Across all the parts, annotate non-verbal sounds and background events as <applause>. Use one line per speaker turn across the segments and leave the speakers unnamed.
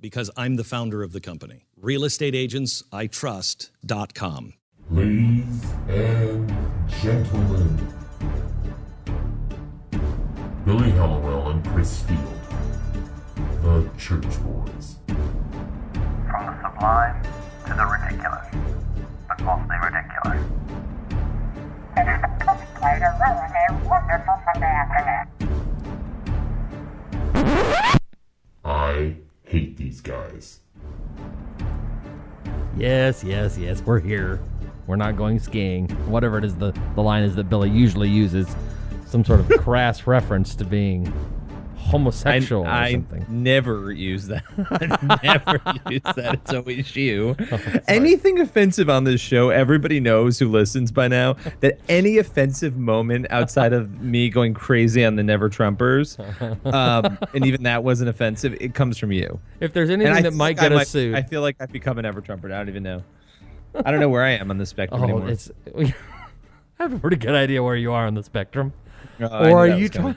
Because I'm the founder of the company. realestateagentsitrust.com.
Ladies and gentlemen, Billy Hallowell and Chris Field, the Church Boys.
From the sublime to the ridiculous, but mostly ridiculous. It's the best way to ruin a wonderful Sunday afternoon.
I hate these guys.
Yes, yes, yes. We're here. We're not going skiing. Whatever it is, the, the line is that Billy usually uses some sort of <laughs> crass reference to being homosexual or
I
something.
never use that. <laughs> I never <laughs> use that. It's always you. <laughs>
Oh,
Anything offensive on this show, everybody knows who listens by now that any offensive moment outside of me going crazy on the Never Trumpers, um, and even that wasn't offensive, it comes from you.
If there's anything that might
I
get us sued,
I feel like I've become a Never Trumper. I don't even know. I don't know where I am on the spectrum
oh,
anymore.
it's. I have a pretty good idea where you are on the spectrum.
Uh,
or are you trying?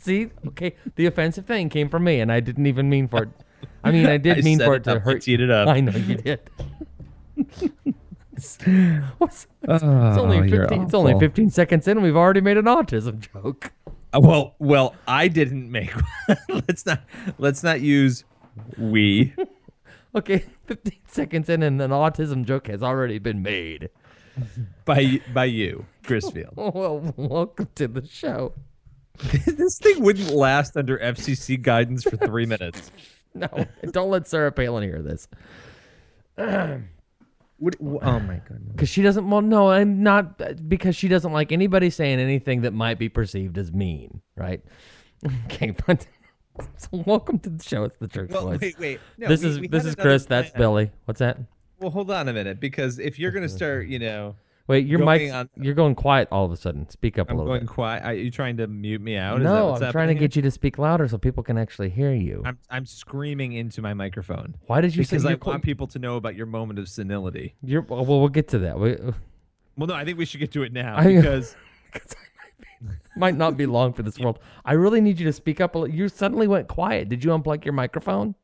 See, okay, the offensive thing came from me, and I didn't even mean for it. I mean, I <laughs> did
I
mean for
it
it to
up.
Hurt.
teed it up.
I know you did. <laughs> What's, it's, it's only
Oh,
15, it's only 15 seconds in, and we've already made an autism joke.
Uh, well, well, I didn't make. <laughs> let's not let's not use we.
Okay, 15 seconds in, and an autism joke has already been made.
by by you, Chris Field.
Well, welcome to the show. <laughs>
this thing wouldn't last under FCC guidance for three <laughs> minutes.
No, don't let Sarah Palin hear this. <clears throat>
Would, oh my goodness.
Because she doesn't, well, no, I'm not, because she doesn't like anybody saying anything that might be perceived as mean, right? <laughs> Okay, but so welcome to the show. It's the Church
Well,
Boys.
wait, wait. No,
this
we-
is
we
this is
another
Chris. That's. Billy. What's that?
Well, hold on a minute, because if you're gonna start, you know,
Wait, your mic.
on-
You're going quiet all of a sudden. Speak up a
I'm
little
going
bit.
quiet. Are you trying to mute me out? Is that
No, I'm trying to
happening
get you to speak louder so people can actually hear you.
I'm I'm screaming into my microphone
Why did you
because
say
I want people to know about your moment of senility.
you're? Well, we'll get to that. We, uh,
Well, no, I think we should get to it now
I-
because <laughs>
might not be long for this world. I really need you to speak up. A little. You suddenly went quiet. Did you unplug your microphone?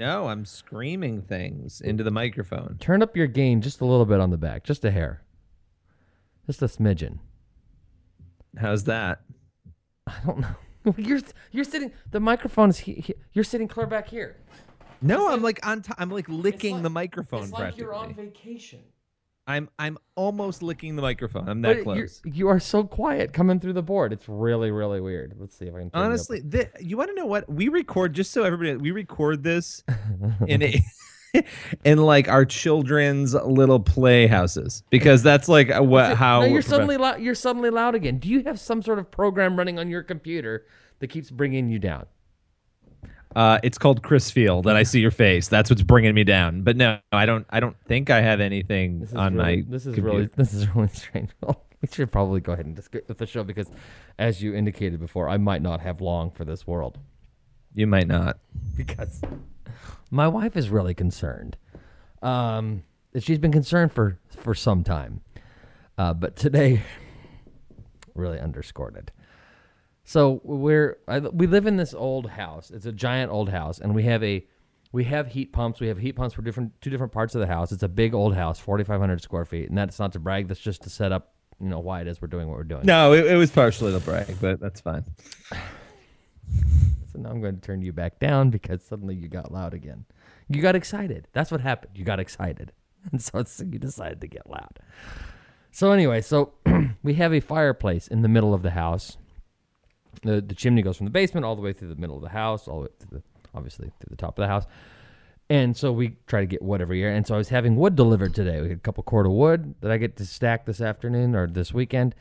no, I'm screaming things into the microphone.
Turn up your gain just a little bit on the back, just a hair, just a smidgen.
How's that?
I don't know. <laughs> You're you're sitting. The microphone's he, he, You're sitting clear back here.
No, I'm like on. T- I'm like licking
like-
the microphone.
It's like you're on vacation.
I'm I'm almost licking the microphone. I'm that
But
close.
you are so quiet coming through the board. It's really really weird. Let's see if I can. turn you up.
Honestly, you want to know what we record? Just so everybody, we record this <laughs> in a, <laughs> in like our children's little playhouses because that's like uh, what how
no, you're suddenly loud. You're suddenly loud again. Do you have some sort of program running on your computer that keeps bringing you down?
Uh, it's called Chris Field, and I see your face. That's what's bringing me down. But no, I don't. I don't think I have anything on
really,
my.
This is
computer.
really this is <laughs> really strange. Well, we should probably go ahead and just get with the show because, as you indicated before, I might not have long for this world
You might not. <laughs>
because my wife is really concerned. Um, she's been concerned for for some time, uh, but today <laughs> really underscored it. So we're I, we live in this old house. It's a giant old house, and we have a we have heat pumps. We have heat pumps for different two different parts of the house. It's a big old house, forty five hundred square feet, and that's not to brag. That's just to set up you know why it is we're doing what we're doing.
No, it, it was partially to brag, but that's fine.
So now I'm going to turn you back down because suddenly you got loud again. You got excited. That's what happened. You got excited, <laughs> and so you decided to get loud. So anyway, so <clears throat> we have a fireplace in the middle of the house. The the chimney goes from the basement all the way through the middle of the house, all the way to the obviously through the top of the house. And so we try to get wood every year. And so I was having wood delivered today. We had a couple cord of wood that I get to stack this afternoon or this weekend.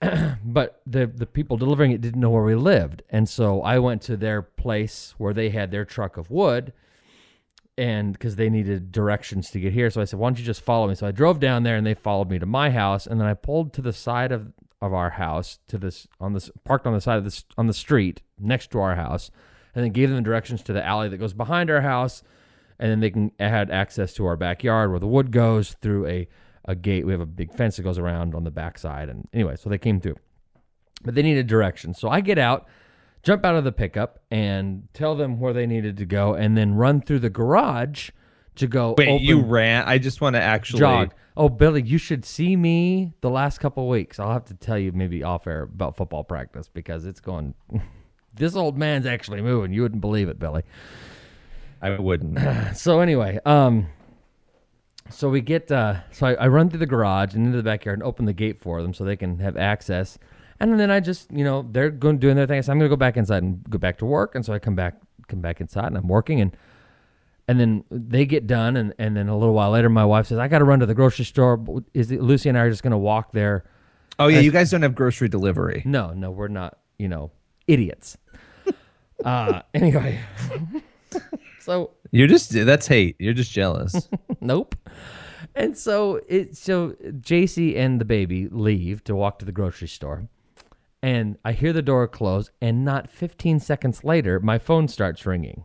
<clears throat> but the the people delivering it didn't know where we lived, and so I went to their place where they had their truck of wood, and because they needed directions to get here. So I said, why don't you just follow me? So I drove down there and they followed me to my house. And then I pulled to the side of, of our house to this on this parked on the side of this on the street next to our house and then gave them directions to the alley that goes behind our house. And then they can had access to our backyard where the wood goes through a, a gate. We have a big fence that goes around on the backside. And anyway, so they came through. But they needed directions. So I get out jump out of the pickup and tell them where they needed to go, and then run through the garage to go.
Wait,
open,
you ran? I just want to actually.
jog. Oh, Billy, you should see me the last couple of weeks. I'll have to tell you maybe off air about football practice because it's going. <laughs> this old man's actually moving. You wouldn't believe it, Billy.
I wouldn't. <clears throat>
So anyway, um, so we get uh, so I, I run through the garage and into the backyard and open the gate for them so they can have access. And then I just, you know, they're going doing their thing. So I'm going to go back inside and go back to work. And so I come back, come back inside, and I'm working. And and then they get done, and and then a little while later, my wife says, "I got to run to the grocery store." Is it, Lucy and I are just going to walk there?
Oh yeah, you guys don't have grocery delivery.
No, no, we're not. You know, idiots. <laughs> uh, anyway, <laughs> so
You're just that's hate. You're just jealous. <laughs>
nope. And so it so JC and the baby leave to walk to the grocery store. And I hear the door close and not 15 seconds later my phone starts ringing.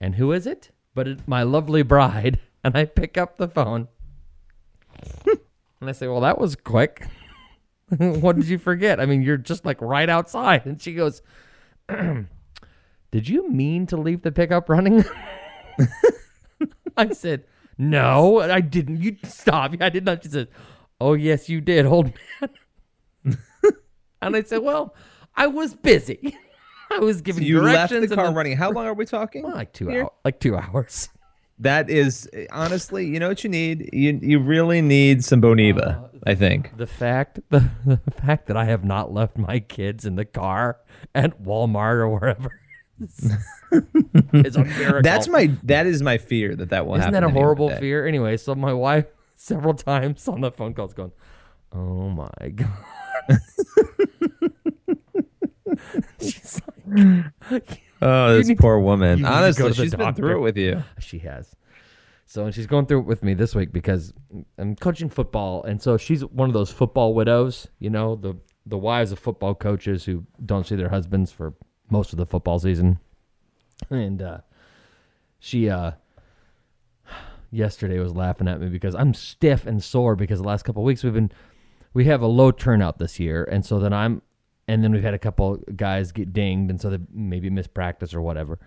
And who is it? But it, my lovely bride. <laughs> And I pick up the phone. and I say, "Well, that was quick. <laughs> what did you forget? I mean, you're just like right outside." And she goes, <clears throat> "Did you mean to leave the pickup running?" <laughs> I said, No, I didn't. You stop. <laughs> I did not. She said, Oh, yes, you did, old man. <laughs> and I said, Well, I was busy. I was giving
you left the car
then-
running. How long are we talking?
Well, like two hours. Like two hours.
That is honestly, you know what you need? You you really need some Boniva, uh, I think.
The fact, the, the fact that I have not left my kids in the car at Walmart or wherever is a miracle.
That's my that is my fear that that will
Isn't
happen.
that a horrible
day.
fear? Anyway, so my wife <laughs> several times on the phone calls going, "Oh my <laughs> god." She's like,
Oh, this poor
you
woman.
need to go
Honestly,
to the
she's been through it with you. <laughs>
she has. So and she's going through it with me this week because I'm coaching football, and so she's one of those football widows. You know, the the wives of football coaches who don't see their husbands for most of the football season. And uh, she uh, yesterday was laughing at me because I'm stiff and sore because the last couple weeks we've been we have a low turnout this year, and so then I'm and then we've had a couple guys get dinged, and so they maybe miss practice or whatever.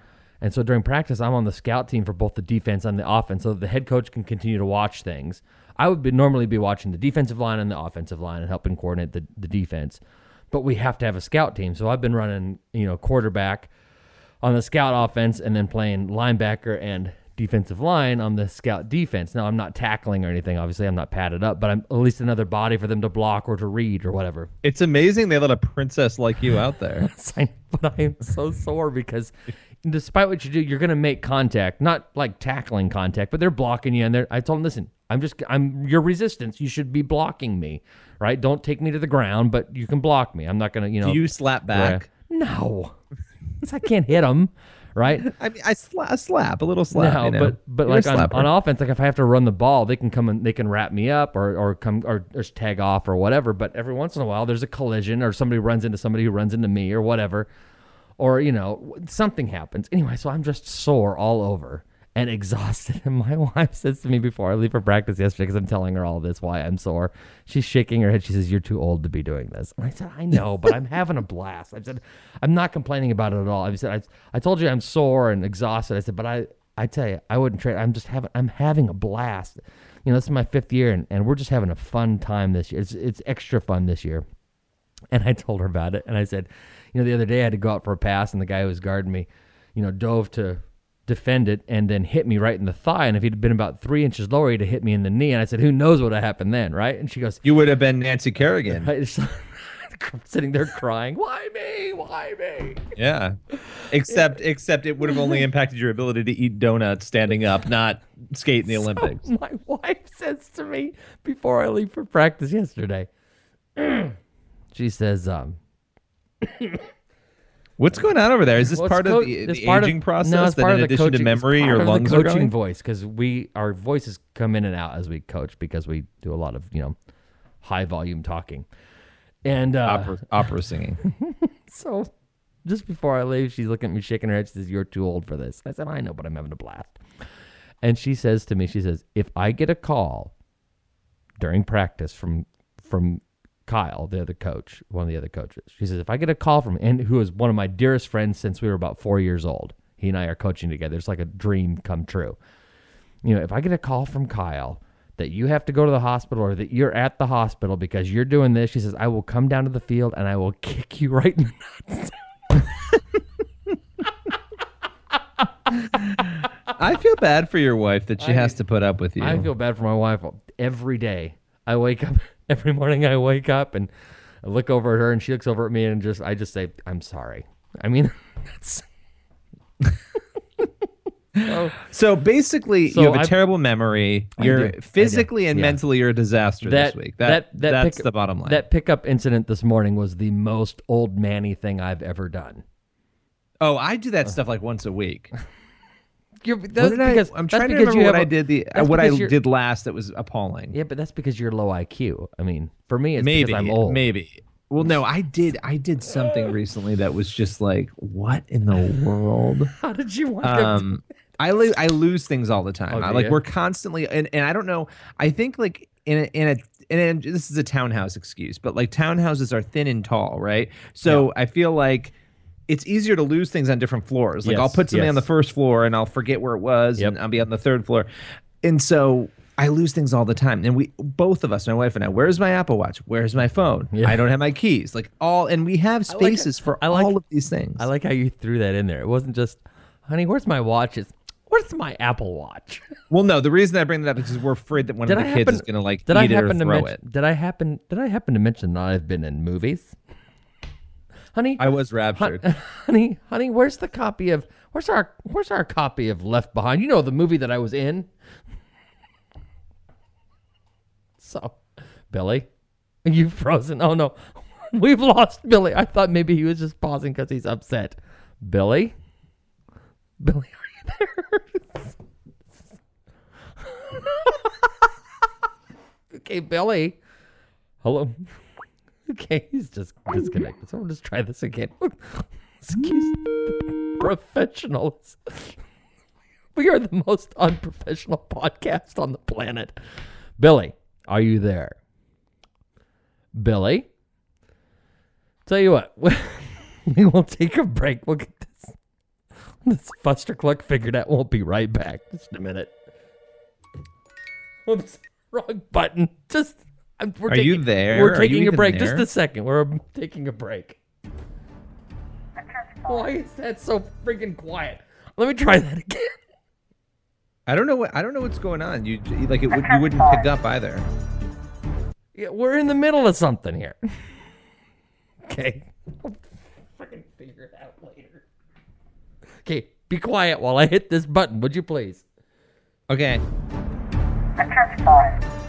And so during practice, I'm on the scout team for both the defense and the offense, so the head coach can continue to watch things. I would be, normally be watching the defensive line and the offensive line and helping coordinate the, the defense, but we have to have a scout team. So I've been running, you know, quarterback on the scout offense and then playing linebacker and defensive line on the scout defense. Now I'm not tackling or anything. Obviously, I'm not padded up, but I'm at least another body for them to block or to read or whatever.
It's amazing they let a princess like you out there. <laughs>
but I am so sore because despite what you do, you're going to make contact, not like tackling contact, but they're blocking you. And they're, I told them, listen, I'm just, I'm your resistance. You should be blocking me, right? Don't take me to the ground, but you can block me. I'm not going to, you know.
Do you slap back?
No, I can't hit them, right? <laughs>
I mean, I sla- slap, a little slap.
no,
you know?
but but
You're
like on, on offense, like if I have to run the ball, they can come and they can wrap me up or or come or, or just tag off or whatever. But every once in a while, there's a collision or somebody runs into somebody who runs into me or whatever, or you know something happens. Anyway, so I'm just sore all over and <laughs> exhausted. And my <laughs> wife says to me before I leave for practice yesterday, because I'm telling her all this why I'm sore. She's shaking her head. She says, "You're too old to be doing this." And I said, "I know, but I'm <laughs> having a blast." I said, "I'm not complaining about it at all." I said, "I, I told you I'm sore and exhausted." I said, "But I, I tell you, I wouldn't trade. I'm just having, I'm having a blast. You know, this is my fifth year, and, and we're just having a fun time this year. It's, it's extra fun this year." And I told her about it. And I said, you know, the other day I had to go out for a pass, and the guy who was guarding me, you know, dove to defend it and then hit me right in the thigh. And if he'd been about three inches lower, he'd have hit me in the knee. And I said, who knows what would have happened then, right? And she goes,
you would have been Nancy Kerrigan. <laughs>
Just- <laughs> sitting there crying, why me? Why me?
Yeah. Except except it would have only impacted your ability to eat donuts standing up, not skate in the <laughs> Olympics.
My wife says to me before I leave for practice yesterday, <clears throat> she says, um,
What's going on over there? Is this
Well,
part
co-
of the, the
part of-
aging process?
No, it's
that
part
in
of the
addition
coaching,
to memory, your lungs
of
are
coaching
going?
voice because we our voices come in and out as we coach because we do a lot of you know high volume talking. And uh,
Opera, opera singing. <laughs>
so just before I leave, she's looking at me, shaking her head. She says, "You're too old for this." I said, "I know, but I'm having a blast." And she says to me, "She says, if I get a call during practice from from Kyle, the other coach, one of the other coaches, she says, if I get a call from and who is one of my dearest friends since we were about four years old, he and I are coaching together. It's like a dream come true. You know, if I get a call from Kyle." That you have to go to the hospital or that you're at the hospital because you're doing this. She says, I will come down to the field and I will <laughs> kick you right in the nuts. <laughs>
I feel bad for your wife that she has to put up with you.
I feel bad for my wife every day. I wake up <laughs> every morning. I wake up and I look over at her, and she looks over at me, and just I just say, "I'm sorry." I mean, <laughs> that's so,
so basically,
So
you have a
I've-
terrible memory.
I
You're
do.
Physically and
Yeah.
mentally you're a disaster
that
this week. That,
that
that's
pick-
the bottom line.
That pickup incident this morning was the most old manny thing I've ever done.
oh, I do that uh. stuff like once a week. <laughs>
You're, that's
I-
because
I'm trying to remember
you
what
have
I
a-
did the uh, what I did last that was appalling.
Yeah, but that's because you're low IQ. I mean, for me, it's
maybe
because I'm old.
maybe. Well, no, I did. I did something <laughs> recently that was just like, what in the world? <laughs>
How did you want to?
um I lo- I lose things all the time.
Oh,
I, like we're constantly and, and I don't know. I think like in a, in a and this is a townhouse excuse, but like townhouses are thin and tall, right? So I feel like it's easier to lose things on different floors. Like I'll put something on the first floor and I'll forget where it was, and I'll be on the third floor, and so. I lose things all the time, and we both of us, my wife and I. Where's my Apple Watch? Where's my phone?
Yeah.
I don't have my keys. Like all, and we have
like it.
spaces for
I like-
all of these things.
I like how you threw that in there. It wasn't just, honey, where's my watch? It's, where's my Apple Watch? <laughs>
Well, no, the reason I bring that up is because we're afraid that one
Did
of
I
the kids is going to like
did
eat
I
it or
happen to mention?
it.
Did I happen? Did I happen to mention that I've been in movies? Honey,
I was raptured. <laughs>
honey, honey, where's the copy of? Where's our? Where's our copy of Left Behind? You know the movie that I was in. <laughs> So, Billy, are you frozen? Oh no, <laughs> we've lost Billy. I thought maybe he was just pausing because he's upset. Billy, Billy, are you there? okay, Billy. Hello. Okay, he's just disconnected. So we'll just try this again. <laughs> Excuse the professionals. We are the most unprofessional podcast on the planet. Billy, are you there? Billy? Tell you what, <laughs> we will take a break. We'll get this, this Fuster Cluck figured out. We'll be right back. Just a minute. Oops, wrong button. Just, we're
Are
taking,
you there?
We're taking a break.
there?
Just a second. We're taking a break. Why is that so freaking quiet? Let me try that again.
I don't know what I don't know what's going on. You like it would you wouldn't pick up either.
Yeah, we're in the middle of something here. <laughs> Okay. I'll freaking figure it out later. Okay, be quiet while I hit this button, would you please?
Okay.
Attention, boys.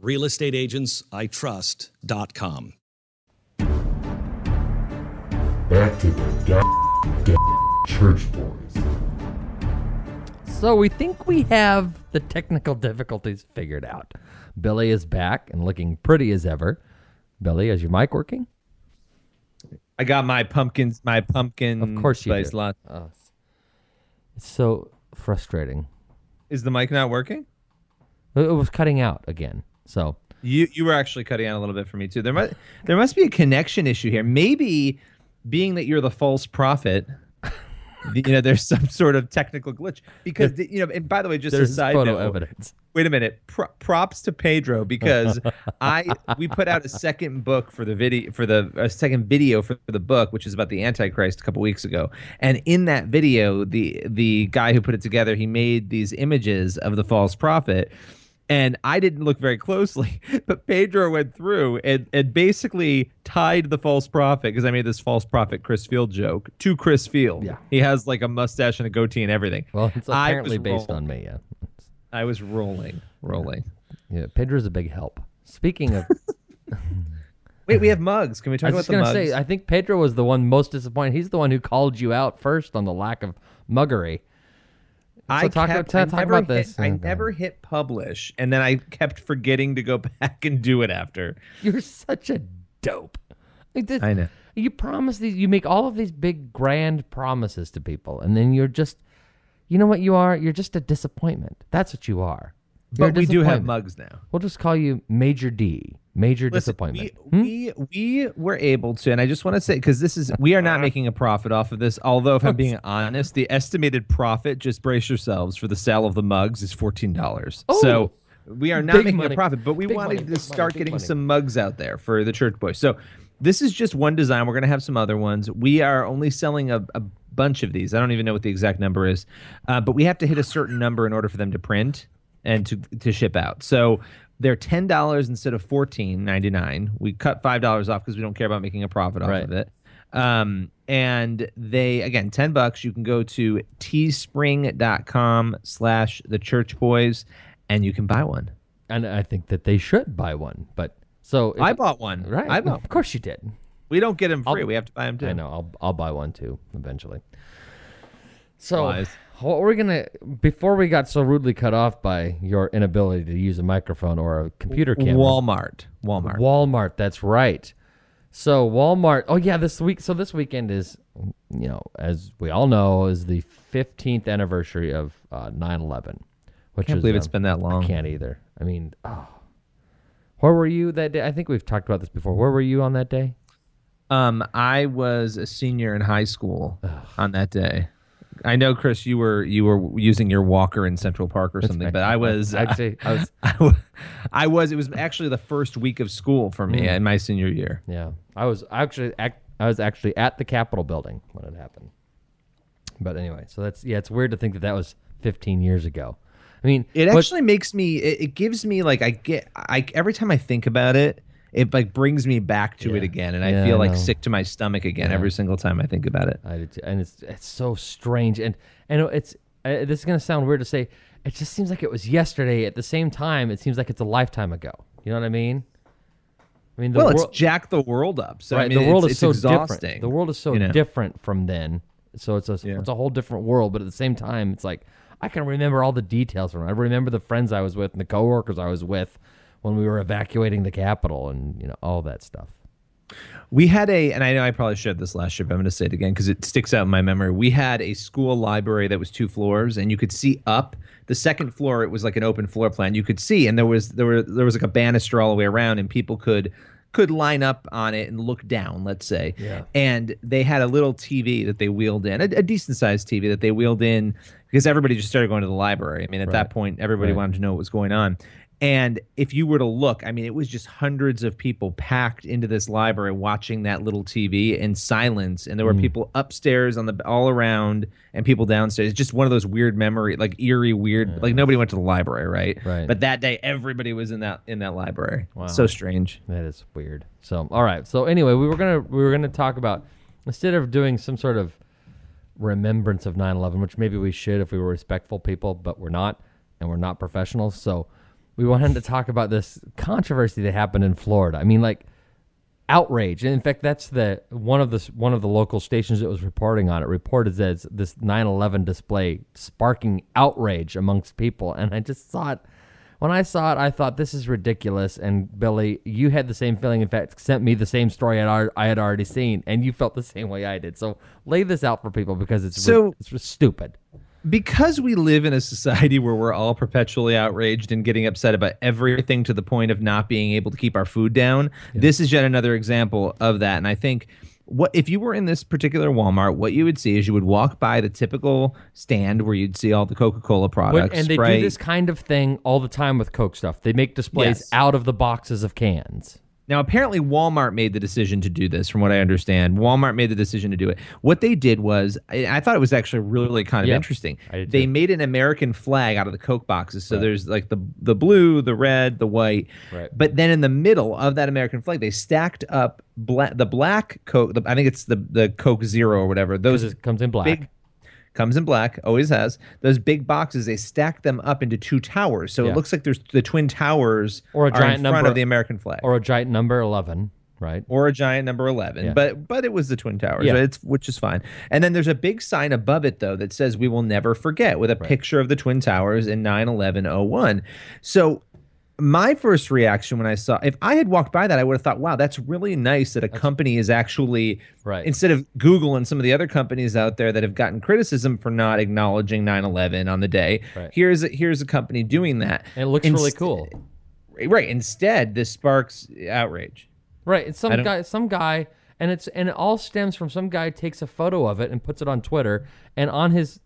realestateagentsitrust.com.
Back to the god church boys.
So we think we have the technical difficulties figured out. Billy is back and looking pretty as ever. Billy, is your mic working?
I got my pumpkins my pumpkin
Of course you
spice
do.
latte.
Oh. It's so frustrating.
Is the mic not working?
It it was cutting out again. So
You you were actually cutting out a little bit for me too. There must there must be a connection issue here. Maybe being that you're the false prophet, <laughs> you know, there's some sort of technical glitch because the- you know. And by the way, just
there's
a side
photo
note.
evidence.
Wait a minute. Pro- props to Pedro because <laughs> I we put out a second book for the video for the a second video for the book, which is about the Antichrist a couple weeks ago. And in that video, the the guy who put it together, he made these images of the false prophet. And I didn't look very closely, <laughs> but Pedro went through and, and basically tied the false prophet because I made this false prophet Chris Field joke to Chris Field.
Yeah.
He has like a mustache and a goatee and everything.
Well, it's
I
apparently based
wrong.
on me. Yeah.
I was rolling, rolling.
Yeah. Pedro's a big help. Speaking of, <laughs>
Wait, we have mugs. Can we
I
talk
was
about the
gonna say, I think Pedro was the one most disappointed. He's the one who called you out first on the lack of muggery.
I
talk-
kept,
ta- talk
never
about
hit-
this.
I
Oh,
never hit publish, and then I kept forgetting to go <laughs> back and do it after.
You're such a dope. Like this,
I know.
You promise these. You make all of these big grand promises to people, and then you're just, you know what you are? You're just a disappointment. That's what you are. You're
But we do have mugs now.
We'll just call you Major D. Major
Listen,
disappointment. Hmm?
we, we we were able to, and I just want to say because this is we are not making a profit off of this. Although, if I'm being honest, the estimated profit, just brace yourselves for the sale of the mugs, is fourteen dollars.
Oh.
so we are not
Big
making
money.
a profit, but we
Big
wanted
money,
to start
money,
getting some mugs out there for the church boys. So this is just one design. We're going to have some other ones. We are only selling a, a bunch of these. I don't even know what the exact number is, uh, but we have to hit a certain number in order for them to print and to to ship out. So they're ten dollars instead of fourteen ninety nine. We cut five dollars off because we don't care about making a profit off
Right.
of it. Um, and they again ten bucks. You can go to teespring.com slash the church boys and you can buy one.
and I think that they should buy one. But so
I bought one.
right.
I bought.
Of course you did.
We don't get them free.
I'll-
we have to buy them too.
I know. I'll I'll buy one too eventually. So
Lies.
What were we're gonna before we got so rudely cut off by your inability to use a microphone or a computer camera.
Walmart. Walmart.
Walmart. That's right. So Walmart. Oh yeah, this week. So this weekend is, you know, as we all know, is the 15th anniversary of uh, 9/11. Which
Can't
is,
believe it's
um,
been that long.
I can't either. I mean, oh. where were you that day? I think we've talked about this before. Where were you on that day?
Um, I was a senior in high school on that day. I know, Chris, you were you were using your walker in Central Park or something,
right.
but I was
Actually, <laughs> I was.
I wa- I was. It was actually the first week of school for me mm. in my senior year.
Yeah, I was actually ac- I was actually at the Capitol building when it happened. But anyway, so that's yeah, it's weird to think that that was 15 years ago. I mean,
It
but-
actually makes me. It, it gives me like I get. I every time I think about it, it like brings me back to it again, and
Yeah,
I feel
I
like sick to my stomach again
Yeah.
every single time I think about it.
I did too. and it's it's so strange and and it's uh, this is gonna sound weird to say. It just seems like it was yesterday. At the same time, it seems like it's a lifetime ago. You know what I mean? I mean, the
well,
world,
it's jacked the world up. So
right.
I mean,
the world
it's,
is so
exhausting.
different. The world is so
you know?
different from then. So it's a
Yeah.
it's a whole different world. But at the same time, it's like I can remember all the details from it. I remember the friends I was with and the coworkers I was with when we were evacuating the Capitol and you know all that stuff.
We had a, and I know I probably shared this last year, but I'm going to say it again because it sticks out in my memory. We had a school library that was two floors, and you could see up the second floor. It was like an open floor plan. You could see, and there was there were there was like a banister all the way around, and people could could line up on it and look down. Let's say,
Yeah.
And they had a little TV that they wheeled in, a, a decent sized TV that they wheeled in because everybody just started going to the library. I mean, at that point, everybody
Right.
wanted to know what was going on. And if you were to look, I mean, it was just hundreds of people packed into this library watching that little TV in silence. And there
Mm.
were people upstairs on the all around and people downstairs. Just one of those weird memory, like eerie, weird. Like nobody went to the library, right?
Right.
But that day, everybody was in that in that library.
Wow.
So strange.
That is weird. So, all right. So anyway, we were gonna we were gonna talk about instead of doing some sort of remembrance of 9/11, which maybe we should if we were respectful people, but we're not, and we're not professionals. So, we wanted to talk about this controversy that happened in Florida. I mean, like outrage. And in fact, that's the one of the one of the local stations that was reporting on it reported that it's this 9/11 display sparking outrage amongst people. And I just thought, when I saw it, I thought this is ridiculous. And Billy, you had the same feeling. In fact, sent me the same story I had I had already seen, and you felt the same way I did. So lay this out for people because it's
So-
it's stupid.
Because we live in a society where we're all perpetually outraged and getting upset about everything to the point of not being able to keep our food down, this is yet another example of that. And I think what if you were in this particular Walmart, what you would see is you would walk by the typical stand where you'd see all the Coca-Cola products,
and they
Sprite.
do this kind of thing all the time with Coke stuff. They make displays
Yes.
out of the boxes of cans.
Now, apparently, Walmart made the decision to do this, from what I understand. Walmart made the decision to do it. What they did was, I, I thought it was actually really kind of
Yeah,
interesting. They made an American flag out of the Coke boxes. So there's like the the blue, the red, the white.
Right.
But then in the middle of that American flag, they stacked up black, the black Coke. The, I think it's the the Coke Zero or whatever. Those
it comes in black.
big comes in black always has those big boxes they stack them up into two towers so
Yeah.
it looks like there's the twin towers
Or a giant
in front
number-
of the american flag
or a giant number 11, right?
or a giant number 11
Yeah.
but but it was the twin towers
Yeah.
right? it's which is fine and then there's a big sign above it though that says we will never forget with a picture of the twin towers in 9-11-01 so my first reaction when i saw if i had walked by that i would have thought wow that's really nice that a company is actually
Right.
instead of google and some of the other companies out there that have gotten criticism for not acknowledging 9-11 on the day
Right.
here's a, here's a company doing that
And it looks really cool.
Eh, right instead this sparks eh, outrage
Right. It's some guy some guy and it's and it all stems from some guy takes a photo of it and puts it on Twitter and on his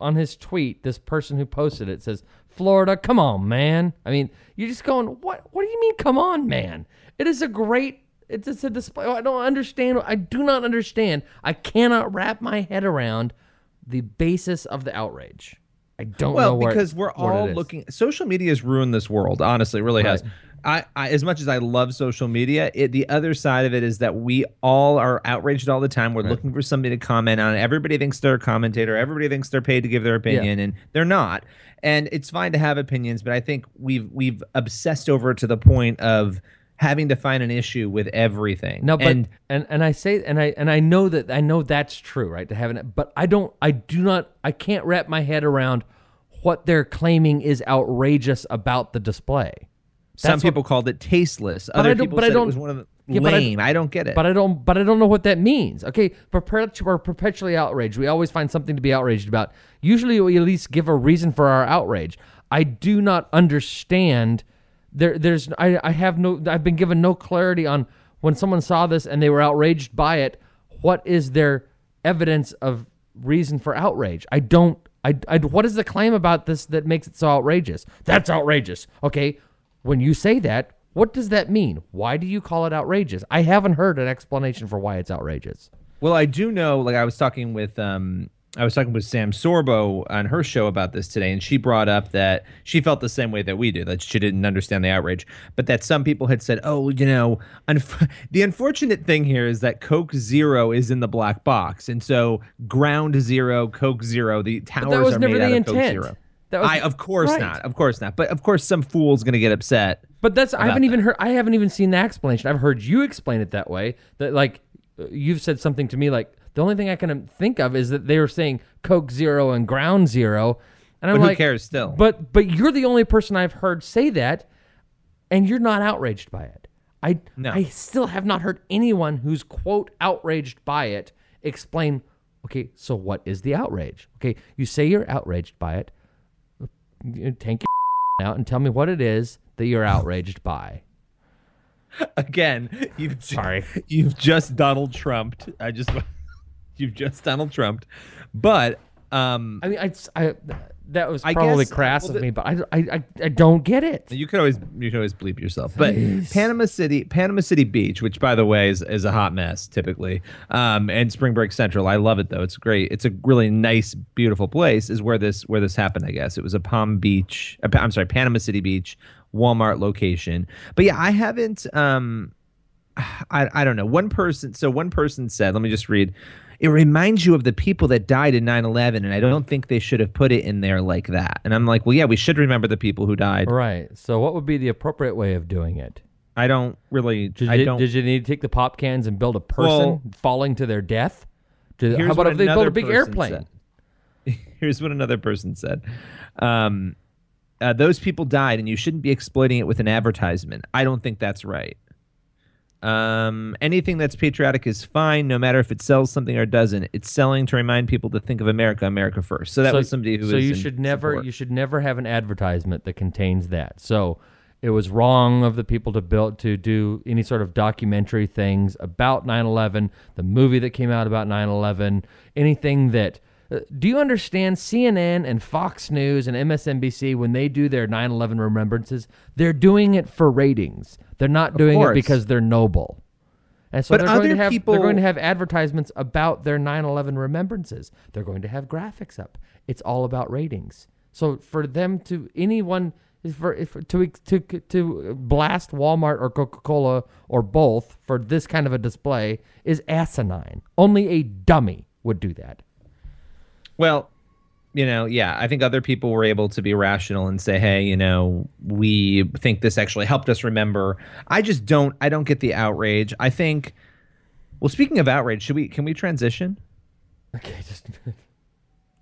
on his tweet this person who posted it says Florida, come on, man. I mean, you're just going, what what do you mean come on, man? It is a great it's just a display. I don't understand. I do not understand. I cannot wrap my head around the basis of the outrage. I don't know
Well,
where
because we're all looking. Social media has ruined this world. Honestly, it really has. I, I, as much as I love social media, it, the other side of it is that we all are outraged all the time. We're looking for somebody to comment on. Everybody thinks they're a commentator. Everybody thinks they're paid to give their opinion, and they're not. And it's fine to have opinions, but I think we've we've obsessed over it to the point of having to find an issue with everything.
No, but
and
and, and I say and I and I know that I know that's true, right? To have it, but I don't, I do not, I can't wrap my head around what they're claiming is outrageous about the display.
Some
what-
people called it tasteless. Other people said it was one of the
Yeah, but I-
lame. I, don't get it.
But I don't, but I don't know what that means. Okay, perpetu- we're perpetually outraged. We always find something to be outraged about. Usually, we at least give a reason for our outrage. I do not understand. There, there's, I, I have no, I've been given no clarity on when someone saw this and they were outraged by it. What is their evidence of reason for outrage? I don't. I, I, what is the claim about this that makes it so outrageous? That's outrageous. Okay, when you say that, what does that mean? Why do you call it outrageous? I haven't heard an explanation for why it's outrageous.
Well, I do know. Like I was talking with, um, I was talking with Sam Sorbo on her show about this today, and she brought up that she felt the same way that we do. That she didn't understand the outrage, but that some people had said, "Oh, you know, unf- <laughs> the unfortunate thing here is that Coke Zero is in the black box, and so Ground Zero, Coke Zero, the towers are made out of Coke
intent.
Zero."
That was-
I, of course
Right.
not, of course not. But of course, some fool's gonna get upset.
But that's I haven't even heard. I haven't even seen the explanation. I've heard you explain it that way. That like you've said something to me like the only thing I can think of is that they were saying Coke Zero and Ground Zero, and I'm
But who
like,
cares still?
But but you're the only person I've heard say that, and you're not outraged by it. I
No.
I still have not heard anyone who's quote outraged by it explain. Okay, so what is the outrage? Okay, you say you're outraged by it. You Take your <laughs> out and tell me what it is that you're outraged by.
Again, you've
Sorry. <laughs>
you've just Donald Trumped. I just <laughs> you've just Donald Trumped, but um,
I mean, I, I that was
I
probably
guess-
crass
well,
of
the-
me, but I, I, I, I don't get it.
you could always you could always bleep yourself. But Panama City, Panama City Beach, which by the way is, is a hot mess typically, um, and Spring Break Central. I love it though. It's great. It's a really nice, beautiful place. Is where this where this happened. I guess it was a Palm Beach. uh, I'm sorry, Panama City Beach Walmart location. But yeah, I haven't. Um, <sighs> I, I don't know. One person, so one person said, let me just read. It reminds you of the people that died in 9 11, and I don't think they should have put it in there like that. And I'm like, well, yeah, we should remember the people who died.
Right. So, what would be the appropriate way of doing it?
I don't really,
Did
I
you,
don't.
did you need to take the pop cans and build a person
Well-
falling to their death? Did, how about if they build a big airplane?
said. <laughs> Here's what another person said. Um, uh, those people died, and you shouldn't be exploiting it with an advertisement. I don't think that's right. Um, anything that's patriotic is fine, no matter if it sells something or doesn't. It's selling to remind people to think of America, America first. So that
so,
was somebody who
so
was
you should never
support.
you should never have an advertisement that contains that so it was wrong of the people to build to do any sort of documentary things about 9-11 the movie that came out about 9-11 anything that Uh, do you understand cnn and fox news and msnbc when they do their 9-11 remembrances they're doing it for ratings they're not doing it because they're noble and so
But
they're going to have
people-
they're going to have advertisements about their 9/11 remembrances. They're going to have graphics up. It's all about ratings. So for them to anyone for if, to to to blast Walmart or Coca-Cola or both for this kind of a display is asinine. Only a dummy would do that.
Well, you know, yeah, I think other people were able to be rational and say, "Hey, you know, we think this actually helped us remember." I just don't. I don't get the outrage. I think. Well, speaking of outrage, should we? Can we transition?
Okay, just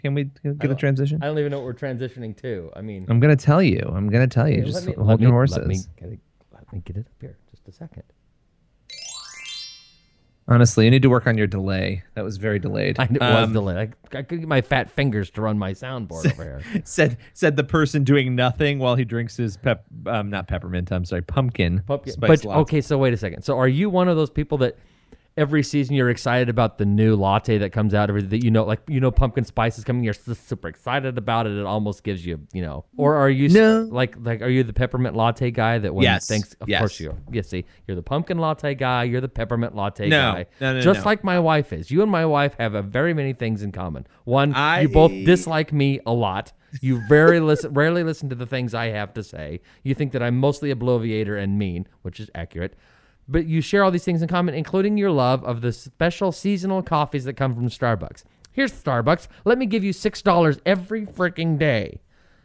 Can we get a transition?
I don't even know what we're transitioning to. I mean,
I'm gonna tell you. I'm gonna tell you. Just
me,
hold
me,
your horses.
let me let me get it up here. Just a second.
Honestly, you need to work on your delay. That was very delayed.
I, was
Um,
delayed. I, I could get my fat fingers to run my soundboard over here. <laughs>
said said the person doing nothing while he drinks his pep um not peppermint i'm sorry pumpkin
Pumpkin. But
latte.
okay, so wait a second. So are you one of those people that every season you're excited about the new latte that comes out every that you know like you know pumpkin spice is coming you're super excited about it it almost gives you you know or are you
No.
like like are you the peppermint latte guy that when
Yes.
thanks of
Yes.
course you are yeah see you're the pumpkin latte guy you're the peppermint latte
No.
guy
No, no,
just
no.
like my wife is you and my wife have a very many things in common one
I-
you both dislike me a lot you very <laughs> listen, rarely listen to the things I have to say. You think that I'm mostly a bloviator and mean, which is accurate. But you share all these things in common, including your love of the special seasonal coffees that come from Starbucks. Here's Starbucks. Let me give you six dollars every freaking day,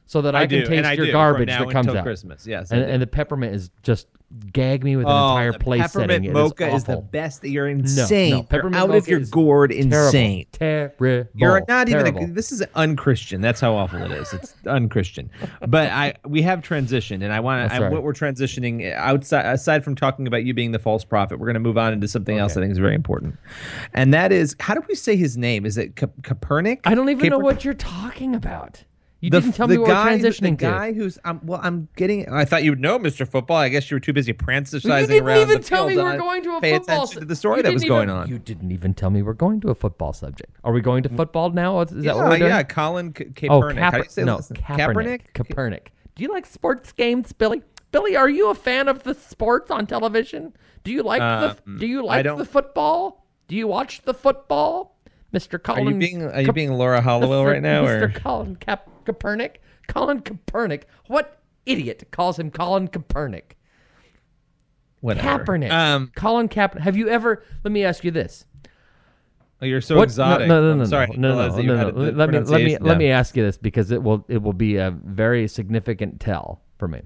so that I,
I
can
do,
taste your
do,
garbage that comes out.
Christmas, yes,
and, and the peppermint is just gag me with an
Oh,
entire place
peppermint
setting. It is
mocha is, the best. You're insane.
No, no,
You're
peppermint
out
mocha
of your gourd.
Terrible.
Insane.
Terrible.
You're not even. A, this is unchristian. That's how awful it is. It's <laughs> unchristian. But I we have transitioned, and I want
That's
to.
right.
What we're transitioning outside aside from talking about you being the false prophet, we're going to move on into something else. I think is very important, and that is how do we say his name? Is it Copernic?
I don't even know what you're talking about. You
the,
didn't tell
the
me what
guy,
we're transitioning
the
to.
guy who's um, well, I'm getting. I thought you would know, Mr. Football. I guess you were too busy pranticizing
you didn't
around
even
the
tell me we
to
were going to a
pay
football.
attention to the story that was
didn't
going on.
You didn't even tell me we're going to a football subject. Are we going to football now? Is that what we're
yeah,
doing?
yeah, Colin Ka- Kaepernick.
Oh,
How do you say
no,
this?
Kaepernick. Kaepernick. Do you like sports games, Billy? Billy, are you a fan of the sports on television? Do you like the
Um,
Do you like the football? Do you watch the football,
Are
Colin?
you being are you being Laura Hallowell
Mr.
right now,
Mr.
or
Colin Cap- Copernic? Colin Copernic. What idiot calls him Colin Copernic?
whatever?
Kaepernick.
Um,
Colin Kaepernick. Have you ever? Let me ask you this.
oh, you're so
What-
exotic.
No, no, no, no,
sorry.
no, no, no, no, no. Let me let me let me ask you this because it will it will be a very significant tell for me.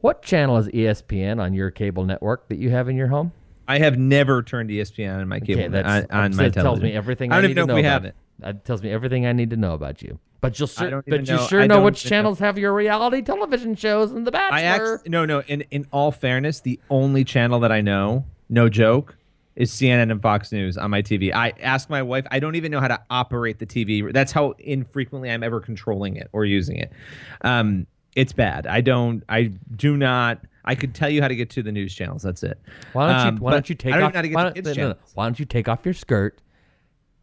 What channel is ESPN on your cable network that you have in your home?
I have never turned ESPN on my cable
Okay, that's
on, on my
it
television.
tells me everything.
I don't
need
even know
to
if we have it.
That tells me everything I need to know about you. But you'll sure, but you
know-
sure know which
even know.
channels have your reality television shows and The Bachelor.
I no no. In in all fairness, the only channel that I know, no joke, is CNN and Fox News on my TV. I ask my wife. I don't even know how to operate the TV. That's how infrequently I'm ever controlling it or using it. Um, it's bad. I don't. I do not. I could tell you how to get to the news channels. That's it.
Why don't you
Um,
Why don't you take off?
even know how to get
why, don't, no, no, no. why don't you take off your skirt,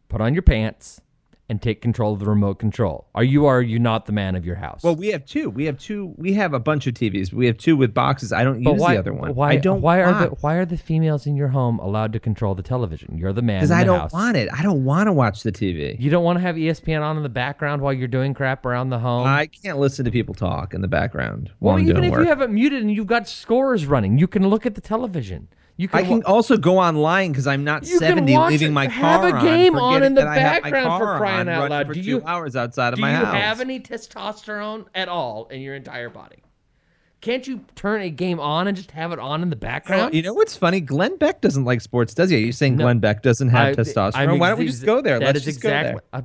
put on your pants, and take control of the remote control? Are you are you not the man of your house?
Well, we have two. We have two. We have a bunch of TVs. We have two with boxes. I don't
but
use
why?
the other one.
Why?
I don't.
Why are the. Why are the females in your home allowed to control the television? You're the man.
Because I don't
house.
want it. I don't want to watch the TV.
You don't want to have ESPN on in the background while you're doing crap around the home.
I can't listen to people talk in the background
well,
I'm
even if
work.
you have it muted and you've got scores running, you can look at the television. You can.
I can
wa-
also go online because I'm not
You
70
watch
leaving
it.
my
Have
car
a game
on,
on in the
I have
background for crying out loud.
For
Do
two
you-
hours outside of my
Do
my
you
house.
have any testosterone at all in your entire body? Can't you turn a game on and just have it on in the background?
you know what's funny? Glenn Beck doesn't like sports, does he? Are you saying
No.
Glenn Beck doesn't have
I-
testosterone? Why don't we just go there?
That
Let's
is
just
exactly.
go there.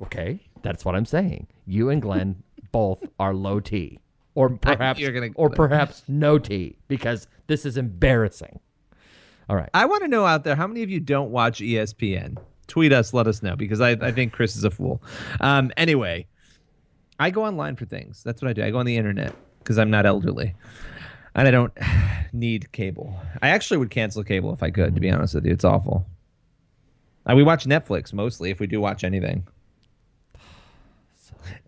uh, okay, that's what I'm saying. You and Glenn <laughs> both are low T, or perhaps,
you're gonna-
or perhaps no T, because this is embarrassing. All right.
I want to know out there how many of you don't watch ESPN. Tweet us, let us know because I, I think Chris is a fool. Um, anyway, I go online for things. That's what I do. I go on the internet because I'm not elderly, and I don't <sighs> need cable. I actually would cancel cable if I could. To be honest with you, it's awful. Uh, we watch Netflix mostly if we do watch anything. <sighs>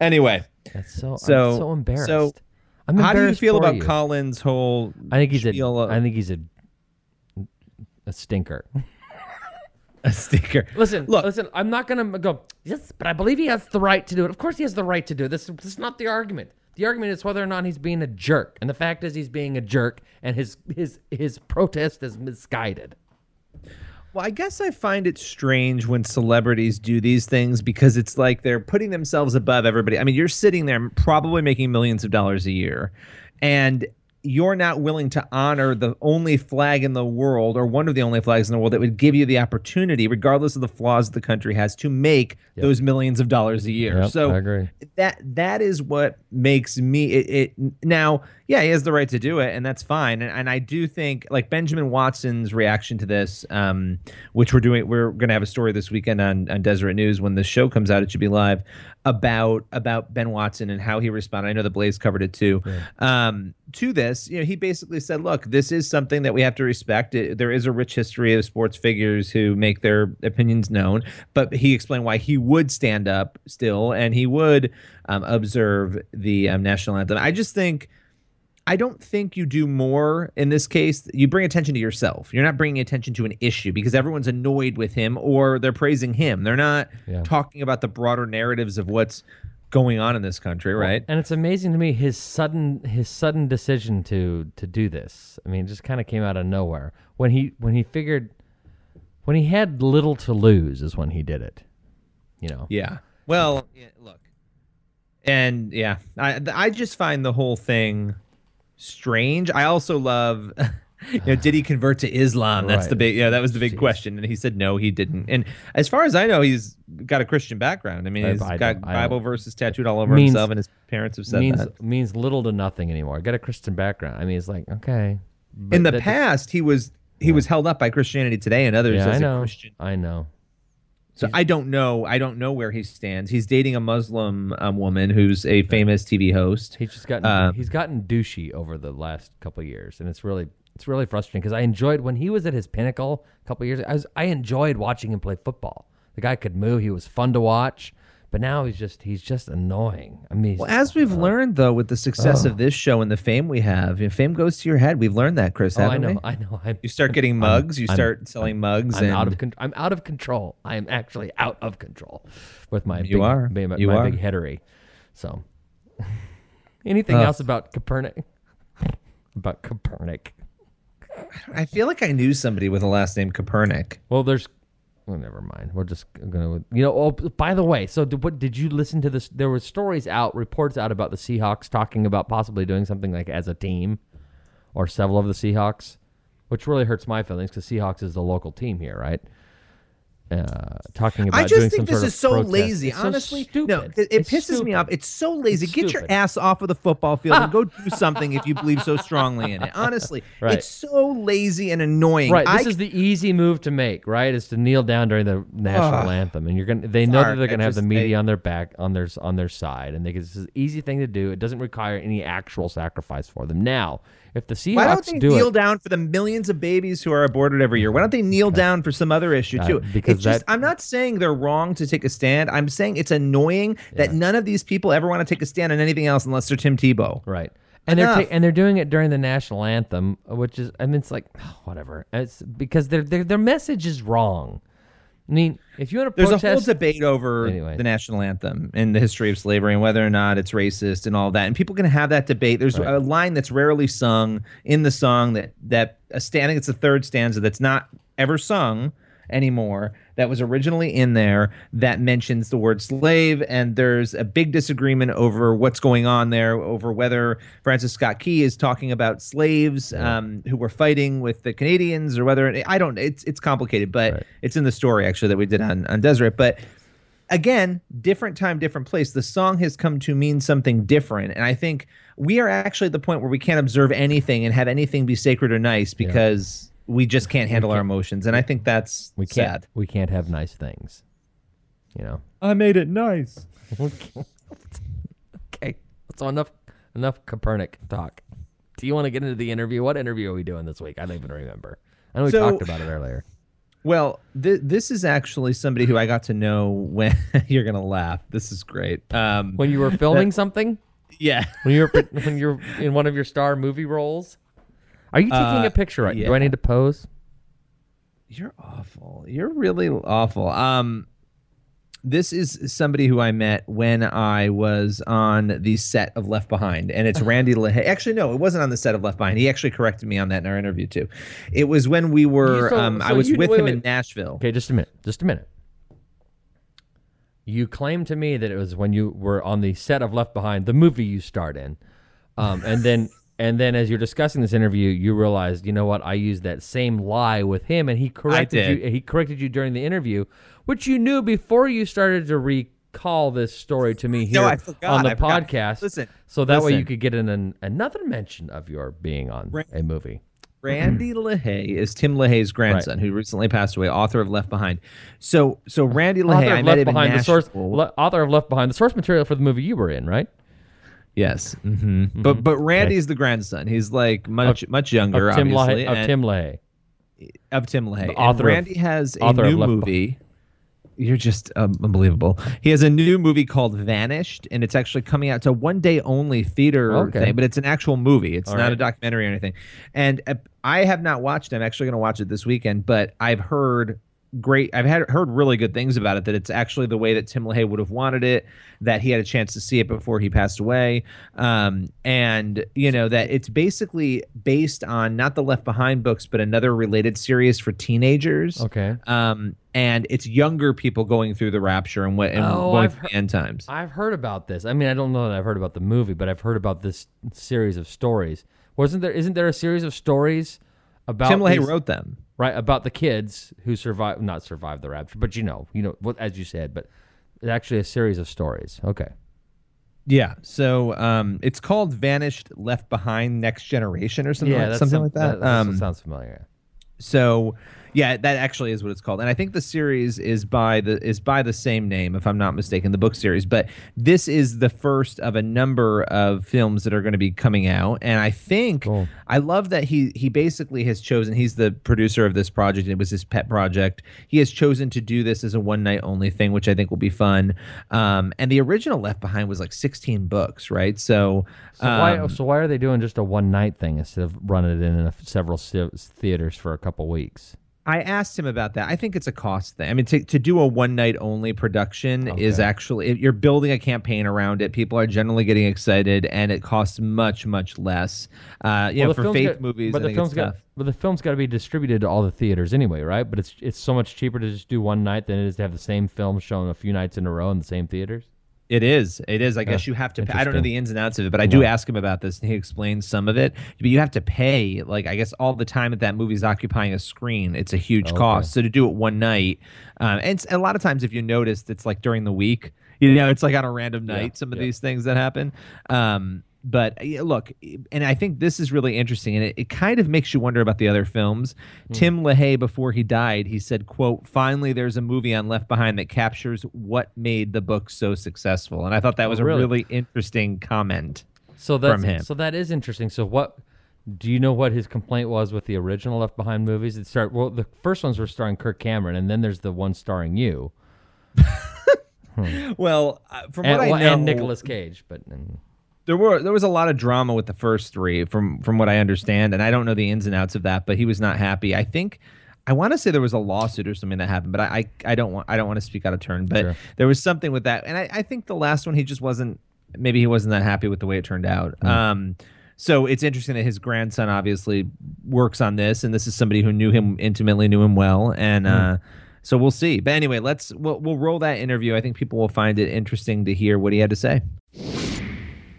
Anyway,
That's so.
So-
I'm so embarrassed.
so
I'm
how do you feel about
you.
Colin's whole?
I think he's a.
of-
I think he's a. A stinker. <laughs>
a stinker.
Listen,
Look.
listen. I'm not gonna go. Yes, but I believe he has the right to do it. Of course, he has the right to do it. This, this is not the argument. The argument is whether or not he's being a jerk, and the fact is he's being a jerk, and his his his protest is misguided.
Well, I guess I find it strange when celebrities do these things because it's like they're putting themselves above everybody. I mean, you're sitting there probably making millions of dollars a year, and you're not willing to honor the only flag in the world or one of the only flags in the world that would give you the opportunity, regardless of the flaws the country has, to make those millions of dollars a year.
Yep,
so
I agree.
that that is what makes me it, it now yeah he has the right to do it and that's fine. And, and i do think like benjamin watson's reaction to this um which we're doing we're going to have a story this weekend on on deseret news when the show comes out it should be live about about ben watson and how he responded. I know the blaze covered it too. Um to this you know he basically said look this is something that we have to respect it, there is a rich history of sports figures who make their opinions known but he explained why he would stand up still and he would um, observe the um, national anthem i just think I don't think you do more in this case. You bring attention to yourself. You're not bringing attention to an issue because everyone's annoyed with him or they're praising him. They're not
Yeah.
talking about the broader narratives of what's going on in this country, right?
And it's amazing to me his sudden his sudden decision to to do this. I mean, it just kind of came out of nowhere when he when he figured when he had little to lose is when he did it. You know.
Yeah. Well, yeah, look, and yeah, I I just find the whole thing strange. I also love. <laughs> You know, did he convert to Islam? That's the
Right.
big, yeah, that was the big
Jeez.
question. And he said no, he didn't. And as far as I know, he's got a Christian background. I mean, he's
I
got Bible verses tattooed all over
Means-
himself, and his parents have said
means
that.
means little to nothing anymore. Got a Christian background. I mean, it's like okay.
In the past, he was he was held up by Christianity Today and others
yeah,
as
I know.
a Christian.
I know.
So I don't know. I don't know where he stands. He's dating a Muslim um, woman who's a famous TV host.
He's just gotten
Um,
he's gotten douchey over the last couple of years, and it's really it's really frustrating because I enjoyed when he was at his pinnacle a couple of years. I was I enjoyed watching him play football. The guy could move. He was fun to watch. But now he's just he's just annoying. I mean,
Well, as we've learned though, with the success of this show and the fame we have, if fame goes to your head. We've learned that, Chris.
oh,
haven't
I know,
we?
I know. I'm,
You start getting mugs. you
I'm-
start selling mugs.
I'm
and
out of con- I'm out of control. I am actually out of control with my
You
big,
are.
my,
You
my
are.
big headery. So, <laughs> anything
Ugh.
else about Kaepernick? <laughs> about Kaepernick?
I feel like I knew somebody with a last name Kaepernick.
Well, there's. Well, never mind. We're just gonna. You know. Oh, by the way, so did, what did you listen to this? There were stories out, reports out about the Seahawks talking about possibly doing something like as a team, or several of the Seahawks, which really hurts my feelings because Seahawks is the local team here, right? Uh, talking about
I just think this is so
protest.
lazy.
It's
Honestly,
stupid.
no, it, it pisses me off. It's so lazy.
It's
Get your ass off of the football field and go do <laughs> something if you believe so strongly in it. Honestly, <laughs>
Right.
it's so lazy and annoying.
Right, this
I-
is the easy move to make. Right, is to kneel down during the national
Ugh.
anthem, and you're gonna. They know that they're gonna have the media
I-
on their back, on their on their side, and they, it's an easy thing to do. It doesn't require any actual sacrifice for them. Now, if the Seahawks
Why don't they
do
kneel
it,
down for the millions of babies who are aborted every year? Why don't they kneel down for some other issue
Uh,
too?
because
it's just, I'm not saying they're wrong to take a stand. I'm saying it's annoying that none of these people ever want to take a stand on anything else unless they're Tim Tebow.
right, and they're ta- and they're doing it during the national anthem, which is I mean it's like <sighs> whatever. It's because their their their message is wrong. I mean, if you want to
There's
protest,
a whole debate over
Anyway.
the national anthem and the history of slavery and whether or not it's racist and all that. And people can have that debate. There's
Right.
a line that's rarely sung in the song that that a standing. It's the third stanza that's not ever sung anymore. That was originally in there that mentions the word slave. And there's a big disagreement over what's going on there, over whether Francis Scott Key is talking about slaves um, who were fighting with the Canadians or whether I don't. It's it's complicated, but
Right.
it's in the story actually that we did on on Deseret. But again, different time, different place. The song has come to mean something different, and I think we are actually at the point where we can't observe anything and have anything be sacred or nice because we just can't handle our emotions, and I think that's
We can't.
sad.
We can't have nice things. You know.
I made it nice. <laughs>
okay. So enough enough Kaepernick talk. Do you want to get into the interview? What interview are we doing this week? I don't even remember. I know we
So-
talked about it earlier.
Well, th- this is actually somebody who I got to know when <laughs> you're gonna laugh. This is great. Um,
When you were filming something?
yeah,
When you were <laughs> when you're in one of your star movie roles? Are you taking
Uh,
a picture right? Do. I need to pose?
you're awful. You're really awful. Um, this is somebody who I met when I was on the set of Left Behind, and it's <laughs> Randy LaHaye. Actually, no, it wasn't on the set of Left Behind. He actually corrected me on that in our interview too. It was when we were.
So-
um, I was
you-
with
wait,
him in. Nashville.
Okay, just a minute. Just a minute. You claimed to me that it was when you were on the set of Left Behind, the movie you starred in, um, and then and then as you're discussing this interview, you realized, you know what? I used that same lie with him, and he corrected you. He corrected you during the interview, which you knew before you started to recall this story to me here
No, I forgot.
on the
I forgot.
podcast.
Listen,
so that way you could get in an, another mention of your being on a movie.
Randy mm-hmm. LaHaye is Tim LaHaye's grandson, who recently passed away, author of Left Behind. So, so Randy LaHaye,
author
I
of
met
Left Behind,
in
the source, le- author of Left Behind, the source material for the movie you were in, right?
Yes, hmm but but Randy's the grandson. He's like much much younger,
Of Tim
obviously,
LaHaye. Of Tim LaHaye.
of Tim LaHaye.
Author
Randy has a new movie. You're just um, unbelievable. He has a new movie called Vanished, and it's actually coming out. It's a one day only theater
Okay.
thing, but it's an actual movie. It's
All
not a documentary or anything. And uh, I have not watched it. I'm actually going to watch it this weekend, but I've heard great I've had heard really good things about it that it's actually the way that Tim LaHaye would have wanted it that he had a chance to see it before he passed away um and you know that it's basically based on not the Left Behind books but another related series for teenagers
Okay.
um and it's younger people going through the rapture and what and
Oh,
going
I've
through the end times
I've heard about this. I mean, I don't know that I've heard about the movie, but I've heard about this series of stories. Wasn't there? Isn't there a series of stories about
Tim LaHaye
these-
wrote them
right about the kids who survived, not survived the rapture, but you know, you know, what as you said, but it's actually a series of stories. Okay.
yeah so um it's called Vanished Left Behind Next Generation or something like,
that's
something
some-
like that,
that
um
sounds familiar.
so yeah that actually is what it's called and i think the series is by the is by the same name if i'm not mistaken the book series but this is the first of a number of films that are going to be coming out and i think
Cool.
i love that he he basically has chosen he's the producer of this project it was his pet project he has chosen to do this as a one night only thing which i think will be fun um and the original left behind was like 16 books right so
So why?
um,
So why are they doing just a one night thing instead of running it in, a, several se- theaters for a couple weeks?
I asked him about that. I think it's a cost thing. I mean, to, to do a one night only production is actually if you're building a campaign around it. People are generally getting excited, and it costs much much less. Uh, you know, for faith
got-
movies,
but
I
the film's
it's
got,
tough.
but the film's got to be distributed to all the theaters anyway, right? But it's it's so much cheaper to just do one night than it is to have the same film shown a few nights in a row in the same theaters.
It is. It is. I guess
Yeah,
you have to. Pay. I don't know the ins and outs of it, but I do ask him about this, and he explains some of it. But you have to pay, like I guess, all the time that that movie's occupying a screen. It's a huge
Okay.
cost. So to do it one night, um, and a lot of times, if you noticed, it's like during the week. You know, it's like on a random
Yeah,
night. Some of
yeah.
these things that happen. Um, but look, and I think this is really interesting, and it, it kind of makes you wonder about the other films.
Hmm.
Tim LaHaye, before he died, he said, "quote Finally, there's a movie on Left Behind that captures what made the book so successful." And I thought that
Oh,
was
really?
a really interesting comment.
So that's
From him.
so that is interesting. So what? Do you know what his complaint was with the original Left Behind movies? It start well. The first ones were starring Kirk Cameron, and then there's the one starring you <laughs>
Well, uh, from
and,
what I know,
and Nicolas Cage. But mm,
there were there was a lot of drama with the first three, from from what I understand, and I don't know the ins and outs of that. But he was not happy. I think. I want to say there was a lawsuit or something that happened, but I, I, I don't want I don't want to speak out of turn. But
Sure.
there was something with that, and I, I think the last one he just wasn't maybe he wasn't that happy with the way it turned out.
Hmm.
Um, so it's interesting that his grandson obviously works on this, and this is somebody who knew him intimately, knew him well, and
Hmm.
uh, so we'll see. But anyway, let's we'll, we'll roll that interview. I think people will find it interesting to hear what he had to say.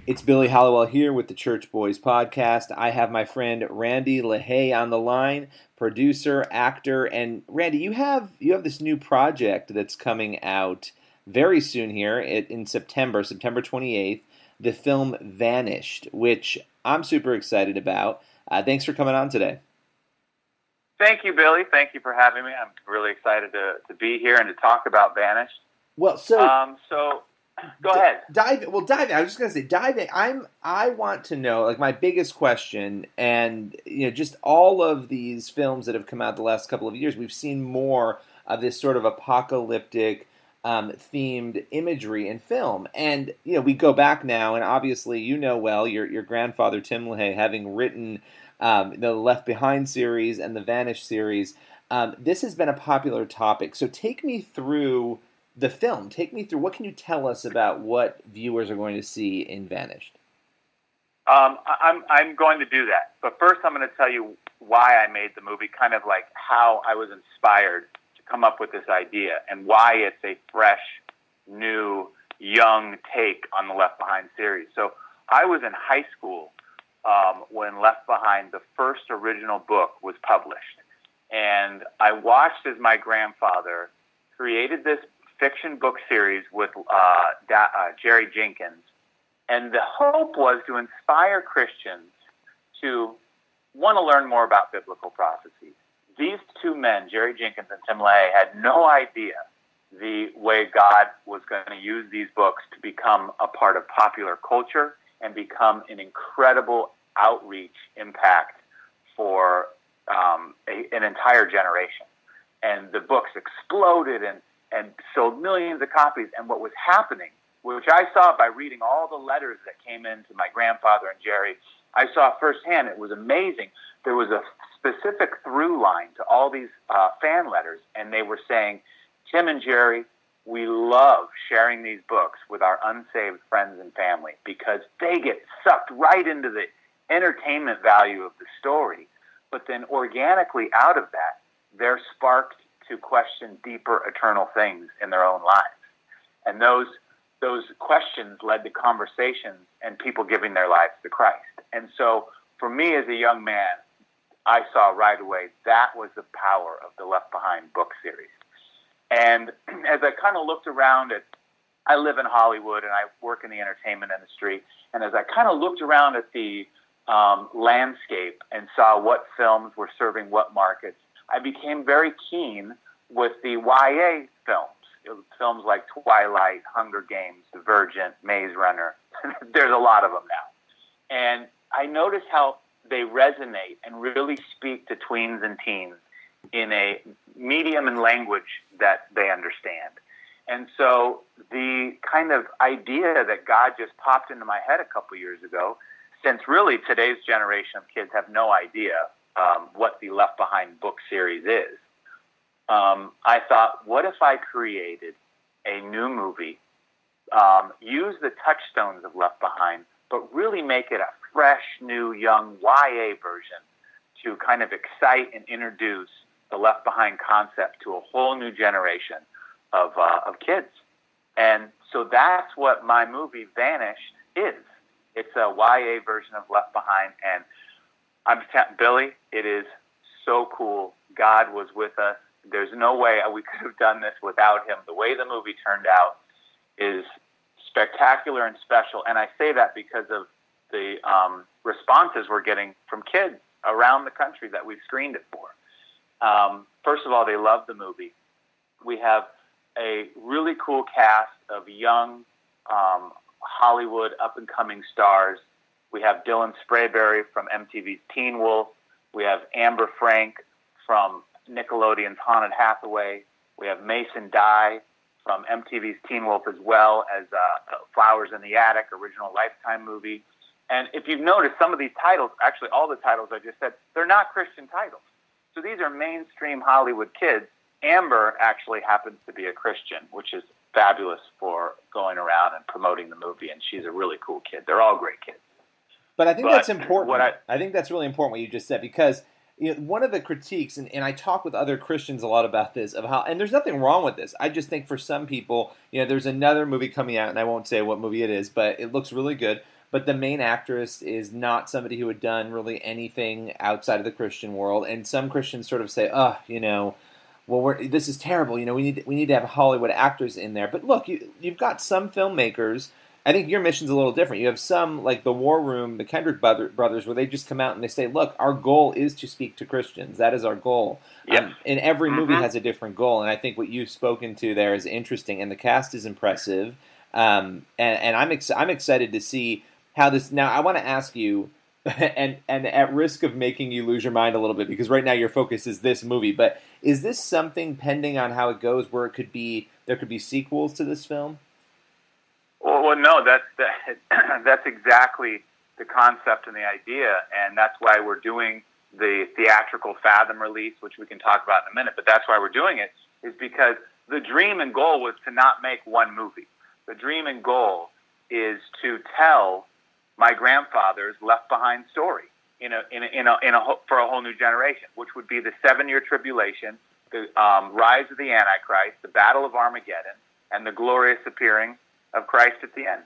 It's Billy Hallowell here with the Church Boys podcast. I have my friend Randy LaHaye on the line, producer, actor, and Randy, you have you have this new project that's coming out very soon here in September, September 28th, the film Vanished, which I'm super excited about. Uh, thanks for coming on today.
Thank you, Billy. Thank you for having me. I'm really excited to, to be here and to talk about Vanished.
Well, so
Um, so, go ahead.
dive well dive in. i was just going to say dive in i'm i want to know like my biggest question and you know just all of these films that have come out the last couple of years we've seen more of this sort of apocalyptic um, themed imagery in film and you know we go back now and obviously you know well your your grandfather tim lahaye having written um, the left behind series and the vanish series um, this has been a popular topic so take me through the film. Take me through. What can you tell us about what viewers are going to see in Vanished?
Um, I'm I'm going to do that, but first I'm going to tell you why I made the movie, kind of like how I was inspired to come up with this idea, and why it's a fresh, new, young take on the Left Behind series. So I was in high school um, when Left Behind, the first original book, was published, and I watched as my grandfather created this fiction book series with uh, da- uh, Jerry Jenkins and the hope was to inspire Christians to want to learn more about biblical prophecy. These two men, Jerry Jenkins and Tim LaHaye, had no idea the way God was going to use these books to become a part of popular culture and become an incredible outreach impact for um, a, an entire generation. And the books exploded and, and sold millions of copies. And what was happening which I saw by reading all the letters that came in to my grandfather and Jerry. I saw firsthand. It was amazing. There was a specific through line to all these uh, fan letters, and they were saying, Tim and Jerry, we love sharing these books with our unsaved friends and family because they get sucked right into the entertainment value of the story. But then organically out of that, they're sparked to question deeper eternal things in their own lives. And those those questions led to conversations and people giving their lives to Christ. And so for me as a young man, I saw right away that was the power of the Left Behind book series. And <clears throat> as I kind of looked around at, I live in Hollywood and I work in the entertainment industry. And as I kind of looked around at the um, landscape and saw what films were serving what markets, I became very keen with the YA films films like Twilight, Hunger Games, Divergent, Maze Runner. <laughs> There's a lot of them now. And I notice how they resonate and really speak to tweens and teens in a medium and language that they understand. And so the kind of idea that God just popped into my head a couple years ago, since really today's generation of kids have no idea um, what the Left Behind book series is, um, I thought, what if I created a new movie, um, use the touchstones of Left Behind, but really make it a fresh, new, young YA version to kind of excite and introduce the Left Behind concept to a whole new generation of, uh, of kids. And so that's what my movie Vanished is. It's a YA version of Left Behind, and I'm t- Billy. It is so cool. God was with us there's no way <laughs> we could have done this without him. The way the movie turned out is spectacular and special, and I say that because of the um, responses we're getting from kids around the country that we've screened it for. Um, first of all, they love the movie. We have a really cool cast of young um, Hollywood up and coming stars. We have Dylan Sprayberry from MTV's Teen Wolf. We have Amber Frank from Nickelodeon's Haunted Hathaway. We have Mason Dye from MTV's Teen Wolf as well as uh, Flowers in the Attic, original Lifetime movie. And if you've noticed, some of these titles, actually all the titles I just said, they're not Christian titles. So these are mainstream Hollywood kids. Amber actually happens to be a Christian, which is fabulous for going around and promoting the movie. And she's a really cool kid. They're all great kids.
But I think
But
that's important.
I-
I think that's really important what you just said because you know, one of the critiques, and, and I talk with other Christians a lot about this, of how, and there's nothing wrong with this. I just think for some people, you know, there's another movie coming out, and I won't say what movie it is, but it looks really good. But the main actress is not somebody who had done really anything outside of the Christian world, and some Christians sort of say, "Oh, you know, well, we're, this is terrible. You know, we need we need to have Hollywood actors in there." But look, you, you've got some filmmakers I think your mission's a little different. You have some like the War Room, the Kendrick brother, brothers, where they just come out and they say, "Look, our goal is to speak to Christians. That is our goal."
Yep.
Um, and every movie
Mhm.
has a different goal, and I think what you've spoken to there is interesting, and the cast is impressive. Um, and, and I'm ex- I'm excited to see how this. Now, I want to ask you, <laughs> and and at risk of making you lose your mind a little bit, because right now your focus is this movie, but is this something pending on how it goes, where it could be there could be sequels to this film?
Well, well no, that's that, <clears throat> that's exactly the concept and the idea, and that's why we're doing the theatrical Fathom release, which we can talk about in a minute. But that's why we're doing it is because the dream and goal was to not make one movie. The dream and goal is to tell my grandfather's left behind story in a in a, in a, in a for a whole new generation, which would be the seven year tribulation, the um, rise of the Antichrist, the battle of Armageddon, and the glorious appearing of Christ at the end.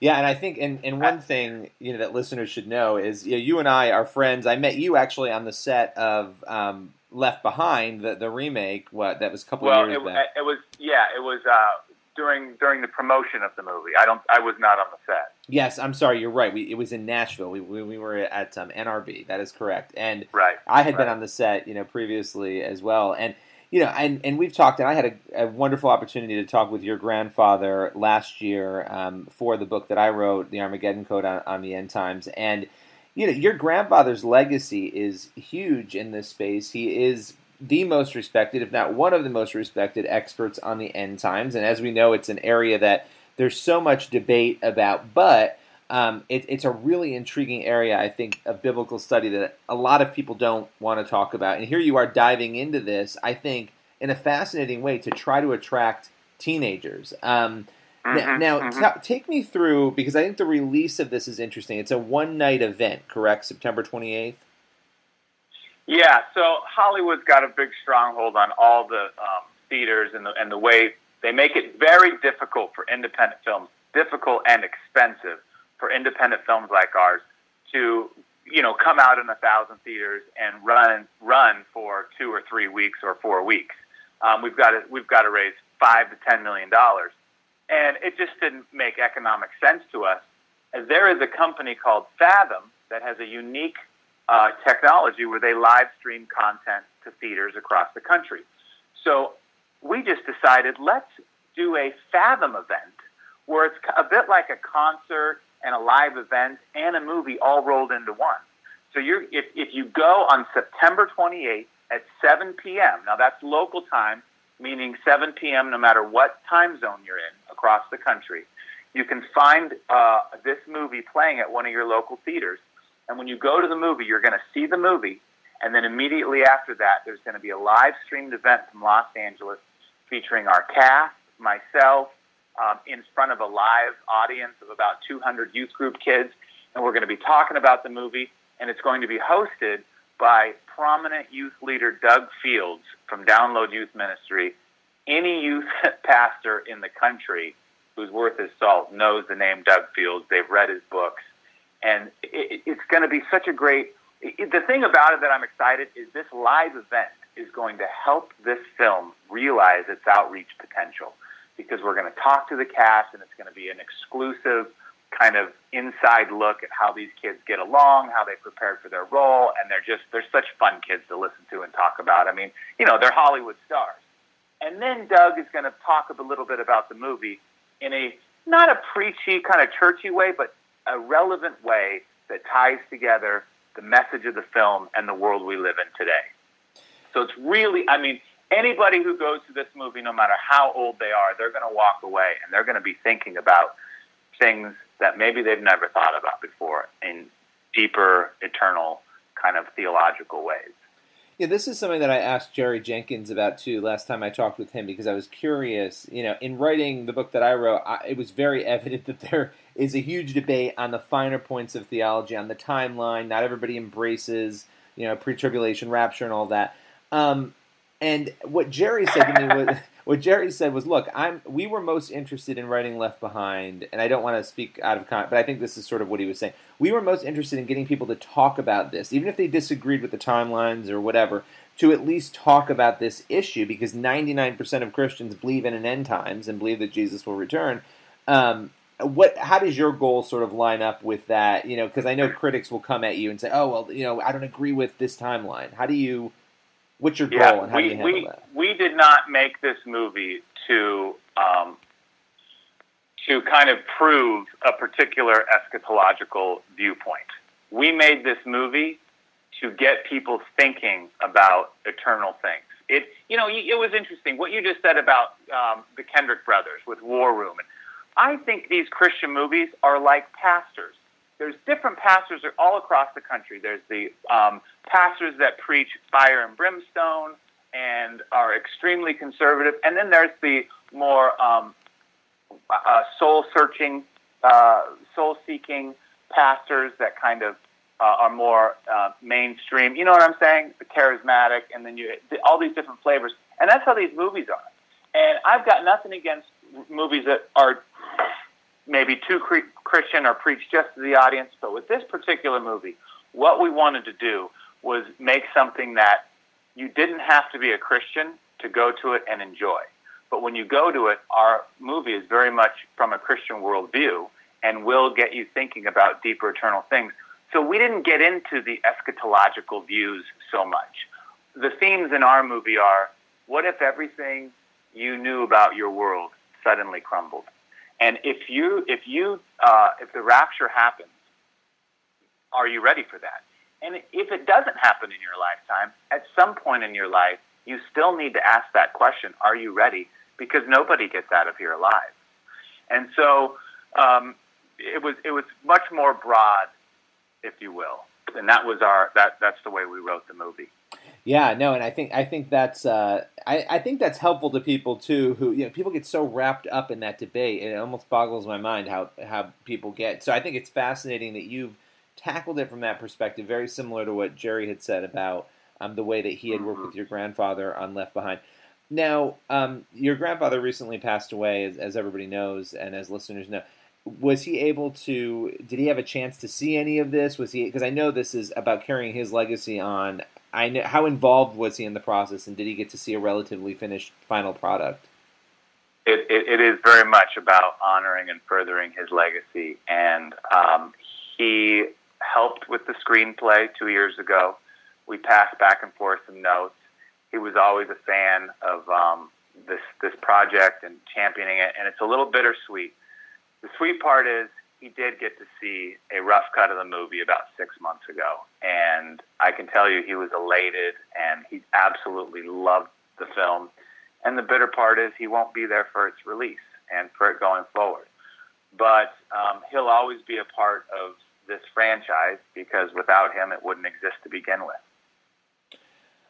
Yeah, and I think and, and one thing you know that listeners should know is you, know, you and I are friends. I met you actually on the set of um, Left Behind, the the remake. What that was a couple
Well,
of years
it,
back.
it was yeah, it was uh, during during the promotion of the movie. I don't, I was not on the set.
Yes, I'm sorry. You're right. We, it was in Nashville. We, we, we were at um, NRB. That is correct. And
Right.
I had been on the set, you know, previously as well. And you know, and, and we've talked, and I had a, a wonderful opportunity to talk with your grandfather last year um, for the book that I wrote, The Armageddon Code on, on the End Times. And you know, your grandfather's legacy is huge in this space. He is the most respected, if not one of the most respected experts on the end times. And as we know, it's an area that there's so much debate about, but um, it, it's a really intriguing area, I think, of biblical study that a lot of people don't want to talk about. And here you are diving into this, I think, in a fascinating way to try to attract teenagers. Um,
Mhm,
now,
mhm.
ta- take me through, because I think the release of this is interesting. It's a one night event, correct? September 28th?
Yeah, so Hollywood's got a big stronghold on all the um, theaters and the and the way they make it very difficult for independent films, difficult and expensive for independent films like ours to you know come out in a thousand theaters and run run for two or three weeks or four weeks. Um, we've got to we've got to raise five to ten million dollars, and it just didn't make economic sense to us. As there is a company called Fathom that has a unique uh, technology where they live stream content to theaters across the country. So we just decided let's do a Fathom event where it's a bit like a concert and a live event and a movie all rolled into one. So you're, if, if you go on September 28th at 7 p.m., now that's local time, meaning 7 p.m. no matter what time zone you're in across the country, you can find uh, this movie playing at one of your local theaters. And when you go to the movie, you're going to see the movie. And then immediately after that, there's going to be a live streamed event from Los Angeles featuring our cast, myself, um, in front of a live audience of about 200 youth group kids. And we're going to be talking about the movie. And it's going to be hosted by prominent youth leader Doug Fields from Download Youth Ministry. Any youth <laughs> pastor in the country who's worth his salt knows the name Doug Fields. They've read his books and it, it's going to be such a great. It, the thing about it that I'm excited is this live event is going to help this film realize its outreach potential because we're going to talk to the cast and it's going to be an exclusive kind of inside look at how these kids get along, how they prepared for their role, and they're just they're such fun kids to listen to and talk about. I mean, you know, they're Hollywood stars. And then Doug is going to talk a little bit about the movie in a not a preachy kind of churchy way, but a relevant way that ties together the message of the film and the world we live in today. So it's really, I mean, anybody who goes to this movie, no matter how old they are, they're going to walk away and they're going to be thinking about things that maybe they've never thought about before in deeper, eternal, kind of theological ways.
Yeah, this is something that I asked Jerry Jenkins about too last time I talked with him because I was curious. You know, in writing the book that I wrote, I, it was very <laughs> evident that there is a huge debate on the finer points of theology, on the timeline. Not everybody embraces, you know, pre-tribulation rapture and all that. Um, and what Jerry said to me was, <laughs> what Jerry said was, "Look, I'm. We were most interested in writing Left Behind, and I don't want to speak out of con, but I think this is sort of what he was saying. We were most interested in getting people to talk about this, even if they disagreed with the timelines or whatever, to at least talk about this issue, because 99% of Christians believe in an end times and believe that Jesus will return. Um, what? How does your goal sort of line up with that? You know, because I know critics will come at you and say, "Oh, well, you know, I don't agree with this timeline." How do you? What's your goal
Yeah,
and how do
we
you handle
we
that?
we did not make this movie to um, to kind of prove a particular eschatological viewpoint. We made this movie to get people thinking about eternal things. It, you know, it was interesting what you just said about um, the Kendrick brothers with War Room. I think these Christian movies are like pastors. There's different pastors all across the country. There's the um, pastors that preach fire and brimstone and are extremely conservative, and then there's the more um, uh, soul searching, uh, soul seeking pastors that kind of uh, are more uh, mainstream. You know what I'm saying? The charismatic, and then you all these different flavors, and that's how these movies are. And I've got nothing against movies that are maybe too Christian or preach just to the audience, but with this particular movie, what we wanted to do was make something that you didn't have to be a Christian to go to it and enjoy. But when you go to it, our movie is very much from a Christian worldview and will get you thinking about deeper eternal things. So we didn't get into the eschatological views so much. The themes in our movie are what if everything you knew about your world suddenly crumbled? And if you, if you, uh, if the rapture happens, are you ready for that? And if it doesn't happen in your lifetime, at some point in your life, you still need to ask that question: Are you ready? Because nobody gets out of here alive. And so um, it was it was much more broad, if you will, and that was our that that's the way we wrote the movie.
Yeah, no, and I think I think that's uh, I, I think that's helpful to people too. Who you know, people get so wrapped up in that debate, it almost boggles my mind how how people get. So I think it's fascinating that you've tackled it from that perspective, very similar to what Jerry had said about um, the way that he had worked with your grandfather on Left Behind. Now, um, your grandfather recently passed away, as, as everybody knows, and as listeners know. Was he able to? Did he have a chance to see any of this? Was he? Because I know this is about carrying his legacy on. I know how involved was he in the process, and did he get to see a relatively finished final product?
It, it, it is very much about honoring and furthering his legacy, and um, he helped with the screenplay two years ago. We passed back and forth some notes. He was always a fan of um, this this project and championing it, and it's a little bittersweet. The sweet part is he did get to see a rough cut of the movie about six months ago, and I can tell you he was elated and he absolutely loved the film. And the bitter part is he won't be there for its release and for it going forward. But um, he'll always be a part of this franchise because without him, it wouldn't exist to begin with.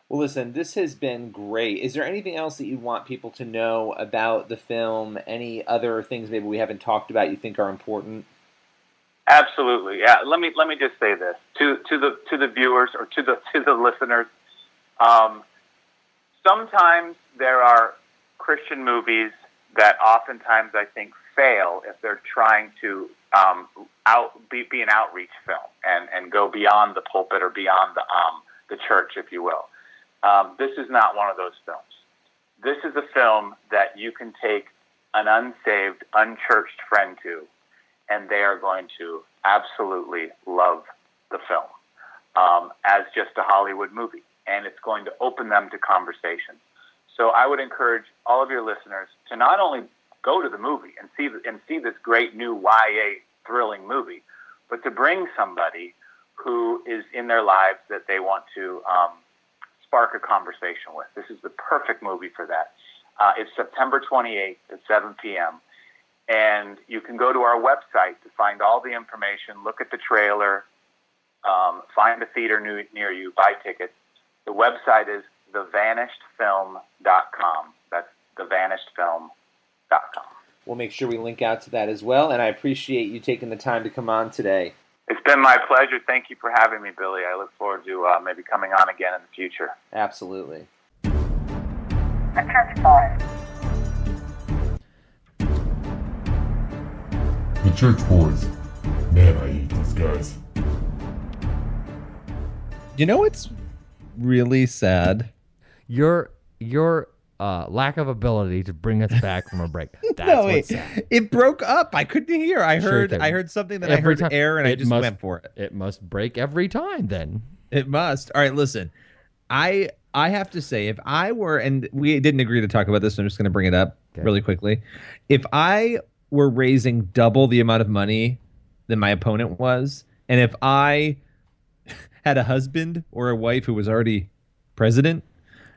Well, listen, this has been great. Is there anything else that you want people to know about the film? Any other things maybe we haven't talked about you think are important?
Absolutely, yeah. Let me let me just say this to to the to the viewers or to the to the listeners. Um, sometimes there are Christian movies that oftentimes I think fail if they're trying to um, out be, be an outreach film and and go beyond the pulpit or beyond the um, the church, if you will. Um, this is not one of those films. This is a film that you can take an unsaved, unchurched friend to, and they are going to absolutely love the film um, as just a Hollywood movie, and it's going to open them to conversation. So I would encourage all of your listeners to not only go to the movie and see and see this great new YA thrilling movie, but to bring somebody who is in their lives that they want to um, spark a conversation with. This is the perfect movie for that. Uh, it's September 28th at 7 p.m. And you can go to our website to find all the information, look at the trailer, um, find a theater new, near you, buy tickets. The website is thevanishedfilm.com. That's thevanishedfilm.com.
We'll make sure we link out to that as well. And I appreciate you taking the time to come on today.
It's been my pleasure. Thank you for having me, Billy. I look forward to uh, maybe coming on again in the future.
Absolutely.
The
The Church Boys. Man, I hate these guys.
You know what's really sad?
Your your uh, lack of ability to bring us back from a break. <laughs> That's
no,
what's
it,
sad.
it broke up. I couldn't hear. I
Sure
heard.
thing.
I heard something that I
Every
heard
time-
air, and I
it
just
must-
went for it.
It must break every time then.
It must. All right, listen. I I have to say, if I were, and we didn't agree to talk about this, so I'm just going to bring it up
Okay.
really quickly. If I were raising double the amount of money than my opponent was, and if I <laughs> had a husband or a wife who was already president,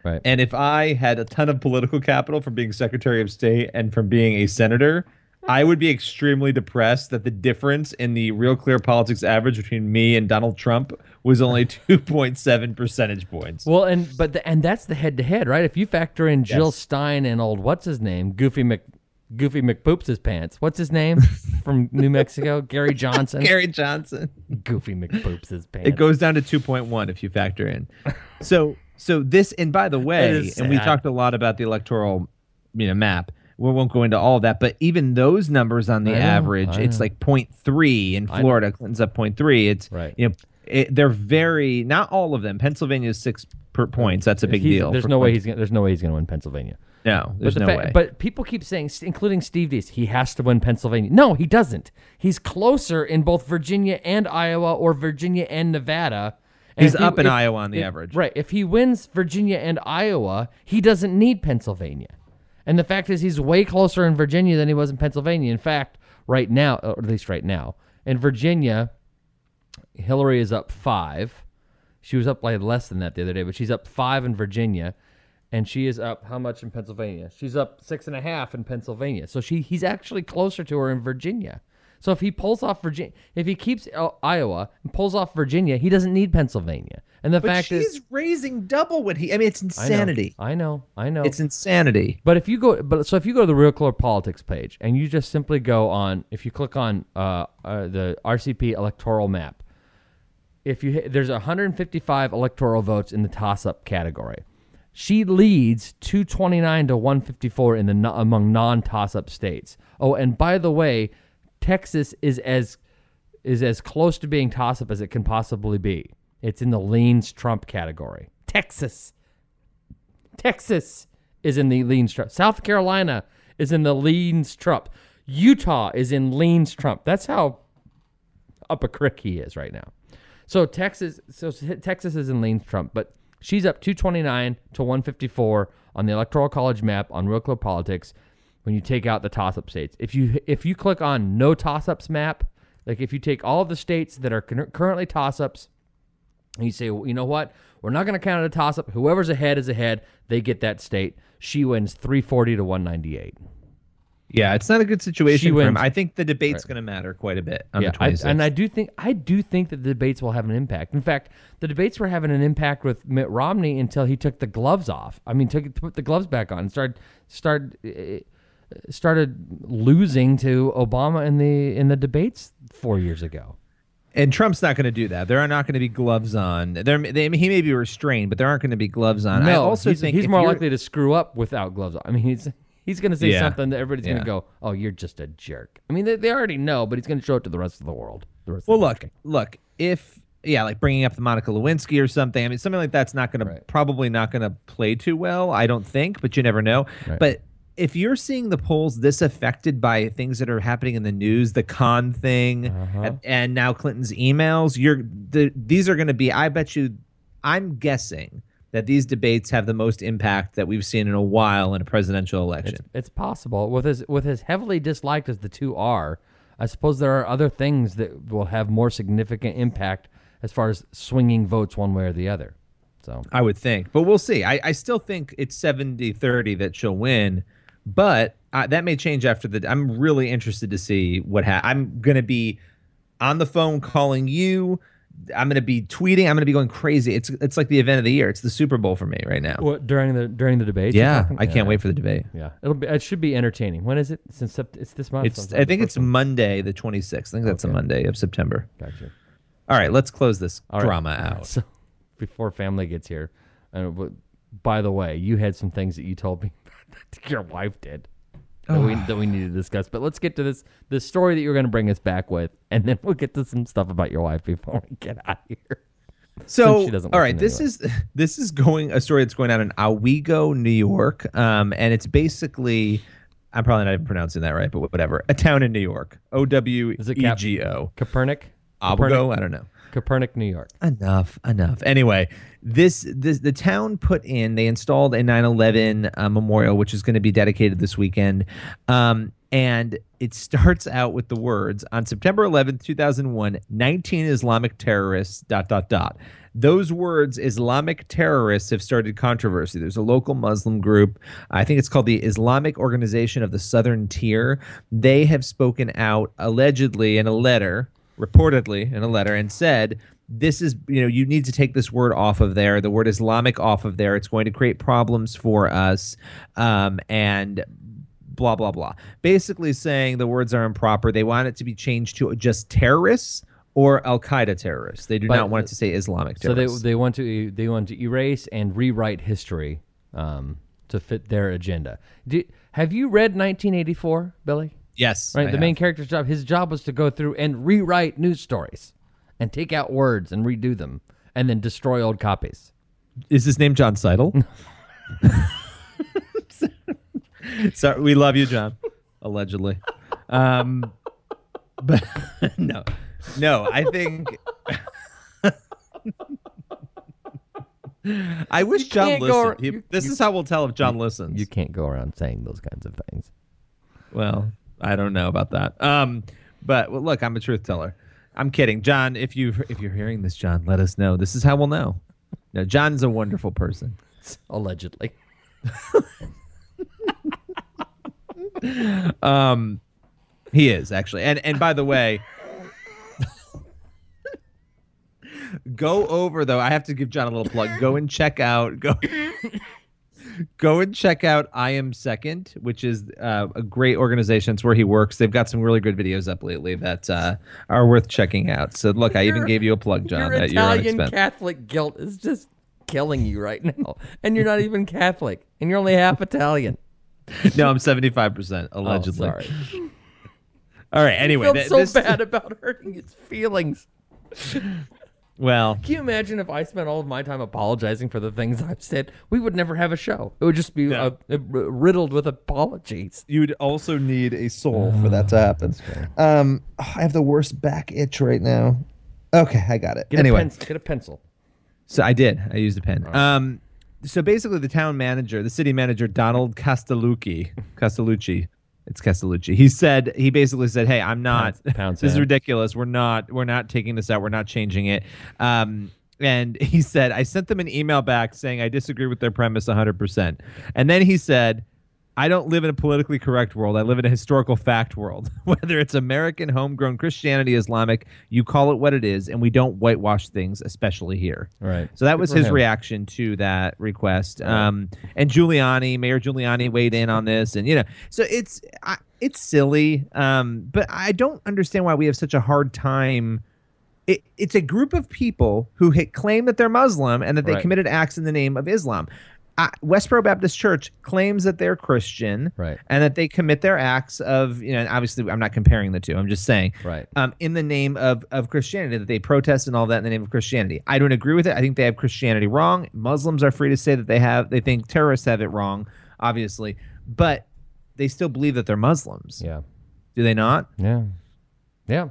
Right.
and if I had a ton of political capital from being Secretary of State and from being a senator, I would be extremely depressed that the difference in the Real Clear Politics average between me and Donald Trump was only <laughs> 2.7 percentage points.
Well, and but the, and that's the head to head, right? If you factor in Jill
Yes.
Stein and old what's his name, Goofy Mc Goofy McPoops his pants. What's his name <laughs> from New Mexico? Gary Johnson. <laughs>
Gary Johnson.
Goofy McPoops his pants.
It goes down to 2.1 if you factor in. So so this and by the <laughs> way,
is
and we
sad.
talked a lot about the electoral you know map. We won't go into all of that, but even those numbers on the
know,
average, it's like 0.3 in Florida. Clinton's up 0.3. It's
Right.
you know it, they're very not all of them. Pennsylvania's six per points. That's a big
He's-
deal.
There's
for
no way he's gonna, there's no way he's going to win Pennsylvania.
No. There's
but the
no
fa-
way.
But people keep saying, including Steve Deace, he has to win Pennsylvania. No, he doesn't. He's closer in both Virginia and Iowa, or Virginia and Nevada. And
He's
he-
up in
if-
Iowa on the
if-
average.
Right. If he wins Virginia and Iowa, he doesn't need Pennsylvania. And the fact is, he's way closer in Virginia than he was in Pennsylvania. In fact, right now, or at least right now, in Virginia, Hillary is up five. She was up like less than that the other day, but she's up five in Virginia, and she is up how much in Pennsylvania? She's up six and a half in Pennsylvania. So she he's actually closer to her in Virginia. So if he pulls off Virginia, if he keeps uh, Iowa and pulls off Virginia, he doesn't need Pennsylvania. And the
But
fact
she's
is,
raising double what he. I mean, it's
I know,
insanity.
I know, I know.
It's insanity.
But if you go, but so if you go to the Real Clear Politics page and you just simply go on, if you click on uh, uh, the RCP electoral map, if you hit, there's 155 electoral votes in the toss-up category. She leads 229 to 154 in the among non-toss-up states. Oh, and by the way, Texas is as is as close to being toss-up as it can possibly be. It's in the leans Trump category. Texas. Texas is in the leans Trump. South Carolina is in the leans Trump. Utah is in leans Trump. That's how up a crick he is right now. So Texas, so Texas is in leans Trump, but she's up 229 to 154 on the Electoral College map on Real Clear Politics. When you take out the toss-up states, if you if you click on no toss-ups map, like if you take all of the states that are currently toss-ups and you say, well, you know what? We're not going to count it a toss up. Whoever's ahead is ahead. They get that state. She wins 340 to 198.
Yeah, it's not a good situation for him. I think the debate's going to matter quite a bit on
yeah,
the
I, and I do think I do think that the debates will have an impact. In fact, the debates were having an impact with Mitt Romney until he took the gloves off. I mean, took put the gloves back on and started started uh, started losing to Obama in the in the debates four years ago.
And Trump's not going to do that. There are not going to be gloves on. There, they, he may be restrained, but there aren't going to be gloves on. I
No,
also
he's,
think
he's more likely to screw up without gloves on. I mean, he's he's going to say
Yeah.
something that everybody's going to go, "Oh, you're just a jerk." I mean, they, they already know, but he's going to show it to the rest of the world. The rest
Well,
of the
look,
country.
look. If yeah, like bringing up the Monica Lewinsky or something. I mean, something like that's not going to probably not going to play too well. I don't think, but you never know.
Right.
But if you're seeing the polls this affected by things that are happening in the news, the con thing,
Uh-huh.
and, and now Clinton's emails, you're the these are going to be. I bet you. I'm guessing that these debates have the most impact that we've seen in a while in a presidential election.
It's, it's possible with as with as heavily disliked as the two are. I suppose there are other things that will have more significant impact as far as swinging votes one way or the other. So
I would think, but we'll see. I, I still think it's 70 30 that she'll win, but uh, that may change after the. I'm really interested to see what ha- I'm going to be on the phone calling you. I'm going to be tweeting. I'm going to be going crazy. It's it's like the event of the year. It's the Super Bowl for me right now.
what, during the during the debate,
yeah. I can't
Yeah.
wait for the debate.
Yeah, it'll be. It should be entertaining. When is it? Since Sept- it's this month.
It's I think it's
one.
Monday the 26th. I think that's a Monday of September.
Gotcha.
All right, let's close this
All right.
drama <laughs> out.
So before family gets here, and by the way, you had some things that you told me <laughs> your wife did that we that we need to discuss. But let's get to this the story that you're going to bring us back with, and then we'll get to some stuff about your wife before we get out of here.
So,
she doesn't
all right, this is <laughs> this is going a story that's going out in Owego, New York, um, and it's basically I'm probably not even pronouncing that right, but whatever. A town in New York. O W E G O.
Kaepernick.
Owego. I don't know.
Kaepernick, New York.
Enough, enough. Anyway, this this the town put in. They installed a 9/11 uh, memorial, which is going to be dedicated this weekend. Um, and it starts out with the words on September 11, 2001, 19 Islamic terrorists. Dot dot dot. Those words, Islamic terrorists, have started controversy. There's a local Muslim group. I think it's called the Islamic Organization of the Southern Tier. They have spoken out allegedly in a letter reportedly in a letter and said this is you know you need to take this word off of there. The word islamic off of there. It's going to create problems for us um, and blah blah blah. Basically saying the words are improper. They want it to be changed to just terrorists or al-qaeda terrorists. They do
But-
not want it to say islamic
So they
terrorists.
they want to they want to erase and rewrite history um, to fit their agenda. Do, have you read 1984, Billy?
Yes
Right.
I
the main character's job, his job was to go through and rewrite news stories, and take out words and redo them, and then destroy old copies.
is his name Jon Seidl <laughs> <laughs> sorry we love you Jon allegedly um <laughs> but no no i think i wish
Jon
listened He-
you-
this
you-
is how we'll tell if Jon listens
You can't go around saying those kinds of things.
well i don't know about that um but well, look i'm a truth teller i'm kidding Jon if you if you're hearing this Jon let us know this is how we'll know no Jon's a wonderful person <laughs>
Allegedly. <laughs>
Um, he is actually, and and by the way, <laughs> go over though. I have to give Jon a little plug. Go and check out. Go. Go and check out I Am Second, which is uh, a great organization. It's where he works. They've got some really good videos up lately that uh, are worth checking out. So, look, I even gave you a plug, Jon,
Your
at your
Italian. Catholic guilt is just killing you right now, and you're not even Catholic, and you're only half Italian. <laughs>
no, I'm 75% allegedly.
Oh, sorry.
All right. Anyway,
I
th-
feel
this-
so bad about hurting his feelings.
Well,
Can you imagine if I spent all of my time apologizing for the things I've said? We would never have a show. It would just be
Yeah.
uh, uh, riddled with apologies.
you'd also need a soul for that to happen. Um, oh, I have the worst back itch right now. Okay, I got it.
Get
anyway,
a pencil. Get a pencil.
so I did. I used a pen. Um, so basically, the town manager, the city manager, Donald Castellucci, Castellucci, it's Castellucci. He said he basically said, "Hey, I'm not.
Pound- pound <laughs>
this is ridiculous. We're not. We're not taking this out. We're not changing it." Um, and he said, "I sent them an email back saying I disagree with their premise 100." percent And then he said. I don't live in a politically correct world. I live in a historical fact world. <laughs> Whether it's American homegrown Christianity, Islamic, you call it what it is, and we don't whitewash things, especially here.
Right.
So that was his
him.
reaction to that request. Um, and Giuliani, Mayor Giuliani, weighed in on this, and you know, so it's I, it's silly. Um, but I don't understand why we have such a hard time. It, it's a group of people who hit, claim that they're Muslim and that they
Right.
committed acts in the name of Islam. Uh, Westboro Baptist Church claims that they're Christian,
Right.
and that they commit their acts of, you know, obviously I'm not comparing the two. I'm just saying,
Right.
um, in the name of of Christianity, that they protest and all that in the name of Christianity. I don't agree with it. I think they have Christianity wrong. Muslims are free to say that they have, they think terrorists have it wrong, obviously, but they still believe that they're Muslims.
Yeah.
Do they not?
Yeah. Yeah.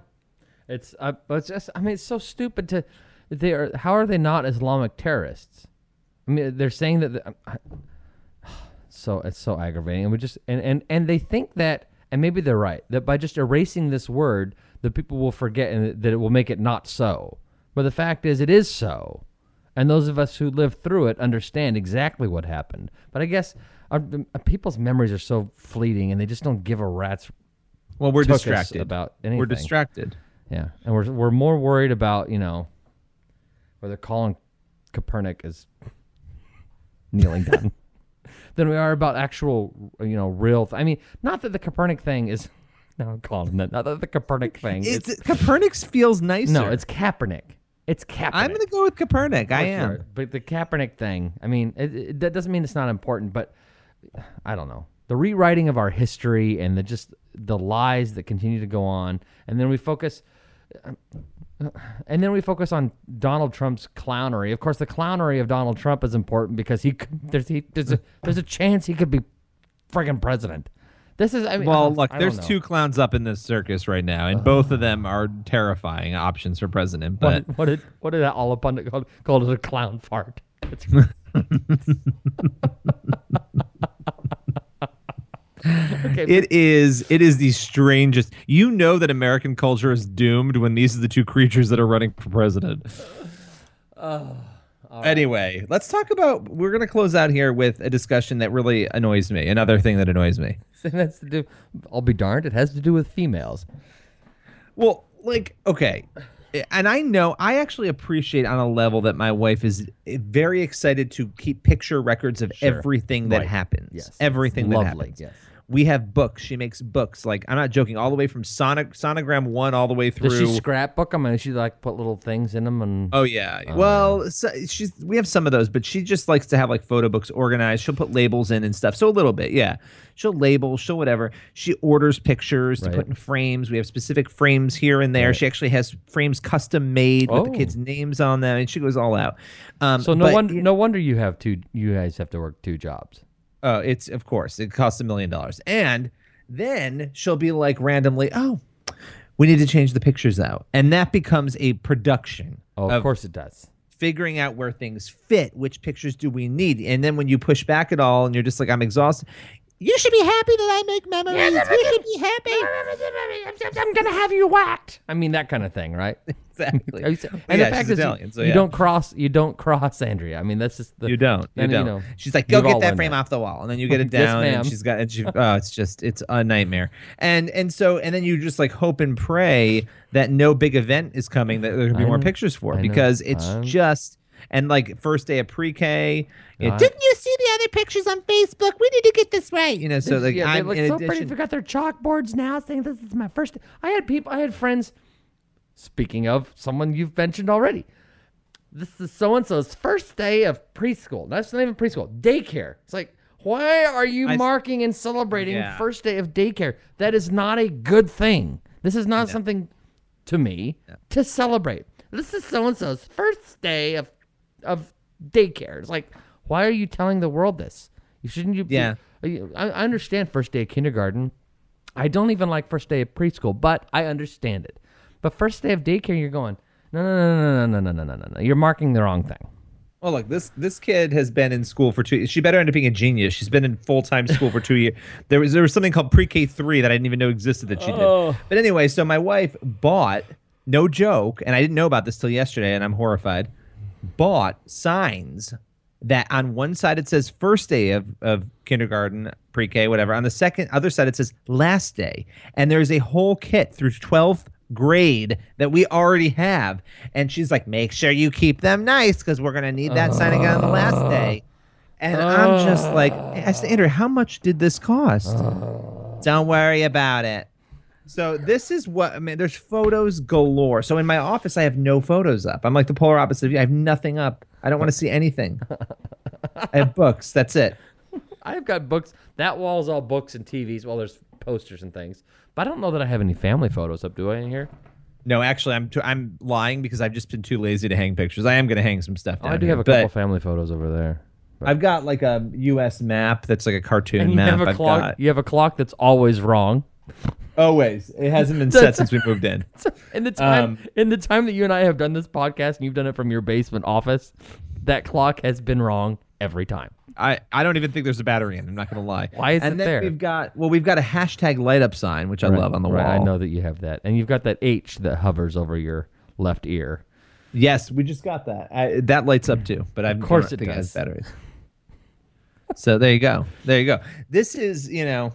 It's uh, but it's just I mean it's so stupid to they are how are they not Islamic terrorists? I mean they're saying that the, um, I, <sighs> so it's so aggravating and we just and, and and they think that and maybe they're right that by just erasing this word the people will forget and that it will make it not so. But the fact is it is so. And those of us who lived through it understand exactly what happened. But I guess uh, our, uh, people's memories are so fleeting and they just don't give a rat's
Well, we're distracted.
about anything.
We're distracted.
Yeah, and we're we're more worried about you know whether Colin Kaepernick is kneeling down <laughs> than we are about actual you know real. Th- I mean, not that the Copernic thing is. <laughs> No, I'm calling him that. Not that the Copernic thing.
It's,
It's,
Copernic's feels nicer.
no, it's Kaepernick. It's Kaepernick.
I'm going to go with Copernic. I am.
for it. But the Kaepernick thing, I mean, it, it, that doesn't mean it's not important, but I don't know. The rewriting of our history and the just the lies that continue to go on, and then we focus. And then we focus on Donald Trump's clownery. Of course, the clownery of Donald Trump is important because he there's he, there's a there's a chance he could be friggin' president. This is I mean,
Well, look, there's
know.
two clowns up in this circus right now, and both of them are terrifying options for president. But
What, what did what did that all pundit called called it a clown fart? <laughs> <laughs> <laughs> Okay,
it is it is the strangest. You know that American culture is doomed when these are the two creatures that are running for president. <sighs> Uh, anyway, let's talk about. We're going to close out here with a discussion that really annoys me. Another thing that annoys me.
it has to do. I'll be darned. It has to do with females.
Well, like, okay. And I know I actually appreciate on a level that my wife is eh, very excited to keep picture records of
Sure.
everything that
Right.
happens.
Yes.
Everything that
Lovely,
happens.
yes.
We have books. She makes books. Like I'm not joking. All the way from Sonic Sonogram one, all the way through.
Does she scrapbook them and she like put little things in them and?
Oh yeah. well, so she's we have some of those, but she just likes to have like photo books organized. She'll put labels in and stuff. So a little bit, yeah. She'll label, she'll whatever. She orders pictures to put in frames. We have specific frames here and there.
Right.
She actually has frames custom made with the
Oh.
kids' names on them, and she goes all out. Um,
So no
but,
wonder no wonder you have two. You guys have to work two jobs.
Oh, it's of course it costs a million dollars, and then she'll be like randomly, oh, we need to change the pictures out, and that becomes a production.
Oh, of, course it does.
figuring out where things fit, which pictures do we need, and then when you push back at all, and you're just like, I'm exhausted. You should be happy that I make memories. you should be happy.
I'm gonna have you whacked. I mean that kind of thing, right? <laughs>
exactly.
and
Well,
the fact
she's
is, you-
Italian, so
you
yeah.
don't cross. You don't cross Andrea. I mean that's just the,
You don't. You
and,
don't.
know,
she's like, go get that
learned
frame off the wall, and then you get it <laughs> down,
ma'am.
and she's got, and she, oh, it's just, it's a nightmare. And and so, and then you just like hope and pray that no big event is coming that there can be
I
more
know.
pictures for,
I know.
because it's
I'm-
just. And like first day of pre-K, you know,
uh-huh.
didn't you see the other pictures on Facebook? We need to get this right, you know. So like,
yeah, they
I'm
look so
addition,
pretty. They got their chalkboards now, saying this is my first. I had people. I had friends. Speaking of someone you've mentioned already, this is so and so's first day of preschool. That's not even preschool. Daycare. It's like, why are you
I-
marking and celebrating
Yeah.
first day of daycare? That is not a good thing. This is not something to me to celebrate. This is so and so's first day of of daycare. It's like, why are you telling the world this? You shouldn't you?
Yeah.
I, I understand first day of kindergarten. I don't even like first day of preschool, but I understand it. But first day of daycare, you're going, no, no, no, no, no, no, no, no, no, no. You're marking the wrong thing.
Well, look, this this kid has been in school for two. She better end up being a genius. She's been in full time school for two <laughs> years. There was there was something called pre K three that I didn't even know existed that she
Oh.
did. But anyway, so my wife bought, no joke, and I didn't know about this till yesterday, and I'm horrified. Bought signs that on one side it says first day of of kindergarten, pre K, whatever. On the second other side it says last day, and there's a whole kit through twelfth grade that we already have. And she's like, make sure you keep them nice because we're gonna need that sign again on the last day. And I'm just like, I said, Andrew, how much did this cost? <sighs> Don't worry about it. So this is what I mean. There's photos galore. So in my office, I have no photos up. I'm like the polar opposite of you. I have nothing up. I don't want to see anything. I have books. That's it.
I've got books. That wall's all books and TVs. Well, there's posters and things. But I don't know that I have any family photos up. Do I in here?
No, actually, I'm too, I'm lying because I've just been too lazy to hang pictures. I am going to hang some stuff.
Oh, I do
here,
have a couple family photos over there.
I've got like a U.S. map that's like a cartoon
And you
map.
have a
I've
clock.
got
You have a clock that's always wrong.
Always. It hasn't been set since we moved in. <laughs>
In the time,
Um,
in the time that you and I have done this podcast, and you've done it from your basement office, that clock has been wrong every time.
I, I don't even think there's a battery in. I'm not gonna lie.
Why is
and
it
then
there?
We've got well, we've got a hashtag light up sign, which I love on the
Right,
wall.
I know that you have that, and you've got that H that hovers over your left ear.
Yes, we just got that. I, that lights up too, but I
Of course it
think it has
does.
batteries. <laughs> so there you go. There you go. This is you know,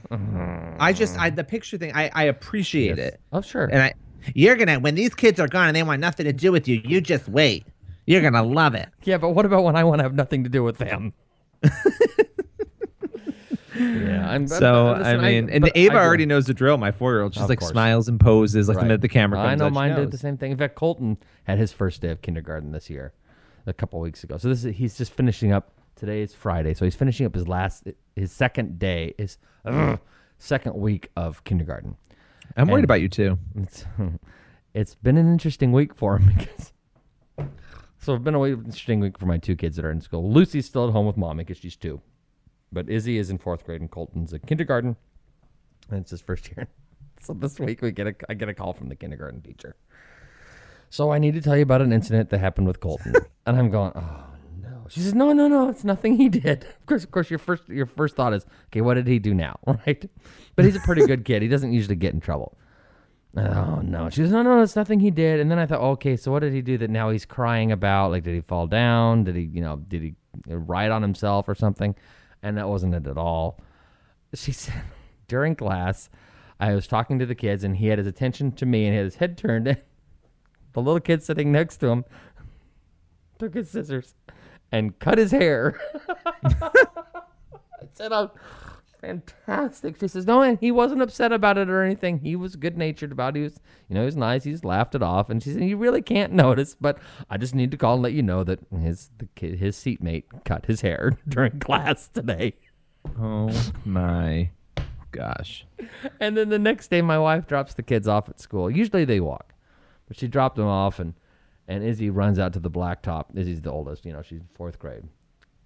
I just I the picture thing. I I appreciate it,
Oh, sure.
and I you're gonna when these kids are gone and they want nothing to do with you, you just wait. You're gonna love it.
yeah, but what about when I want to have nothing to do with them? yeah, I'm,
So
but- listen,
I mean, and Ava already knows the drill. My four year old, she's like
course.
smiles and poses like the minute the camera comes.
I know
out, she
mine did the same thing. In fact, Colton had his first day of kindergarten this year, a couple weeks ago. So this is he's just finishing up. Today is Friday, so he's finishing up his last, his second day, his ugh, second week of kindergarten.
I'm worried
and-
about you too.
It's, <laughs> it's been an interesting week for him <laughs> because. So it's been a interesting week for my two kids that are in school. Lucy's still at home with mommy because she's two, but Izzy is in fourth grade and Colton's in kindergarten, and it's his first year. <laughs> So this week we get a I get a call from the kindergarten teacher. So I need to tell you about an incident that happened with Colton, and I'm going, oh. She says, no, no, no, it's nothing he did. <laughs> Of course, of course, your first your first thought is, okay, what did he do now, <laughs> right? But he's a pretty good kid. He doesn't usually get in trouble. Oh no. She says, no, no, it's nothing he did. And then I thought, okay, so what did he do that now he's crying about? Like, did he fall down? Did he, you know, did he ride on himself or something? And that wasn't it at all. She <laughs> said, during class, I was talking to the kids and he had his attention to me and had his head turned. The little kid sitting next to him took his scissors and cut his hair. <laughs> I said, oh, fantastic. She says, no, and he wasn't upset about it or anything. He was good natured about it. He was, you know, he was nice. He just laughed it off. And she said, you really can't notice, but I just need to call and let you know that his the kid, his seatmate cut his hair <laughs> during class today.
Oh my gosh.
And then the next day, my wife drops the kids off at school. Usually they walk, but she dropped them off, and and Izzy runs out to the blacktop. Izzy's the oldest, you know, she's fourth grade,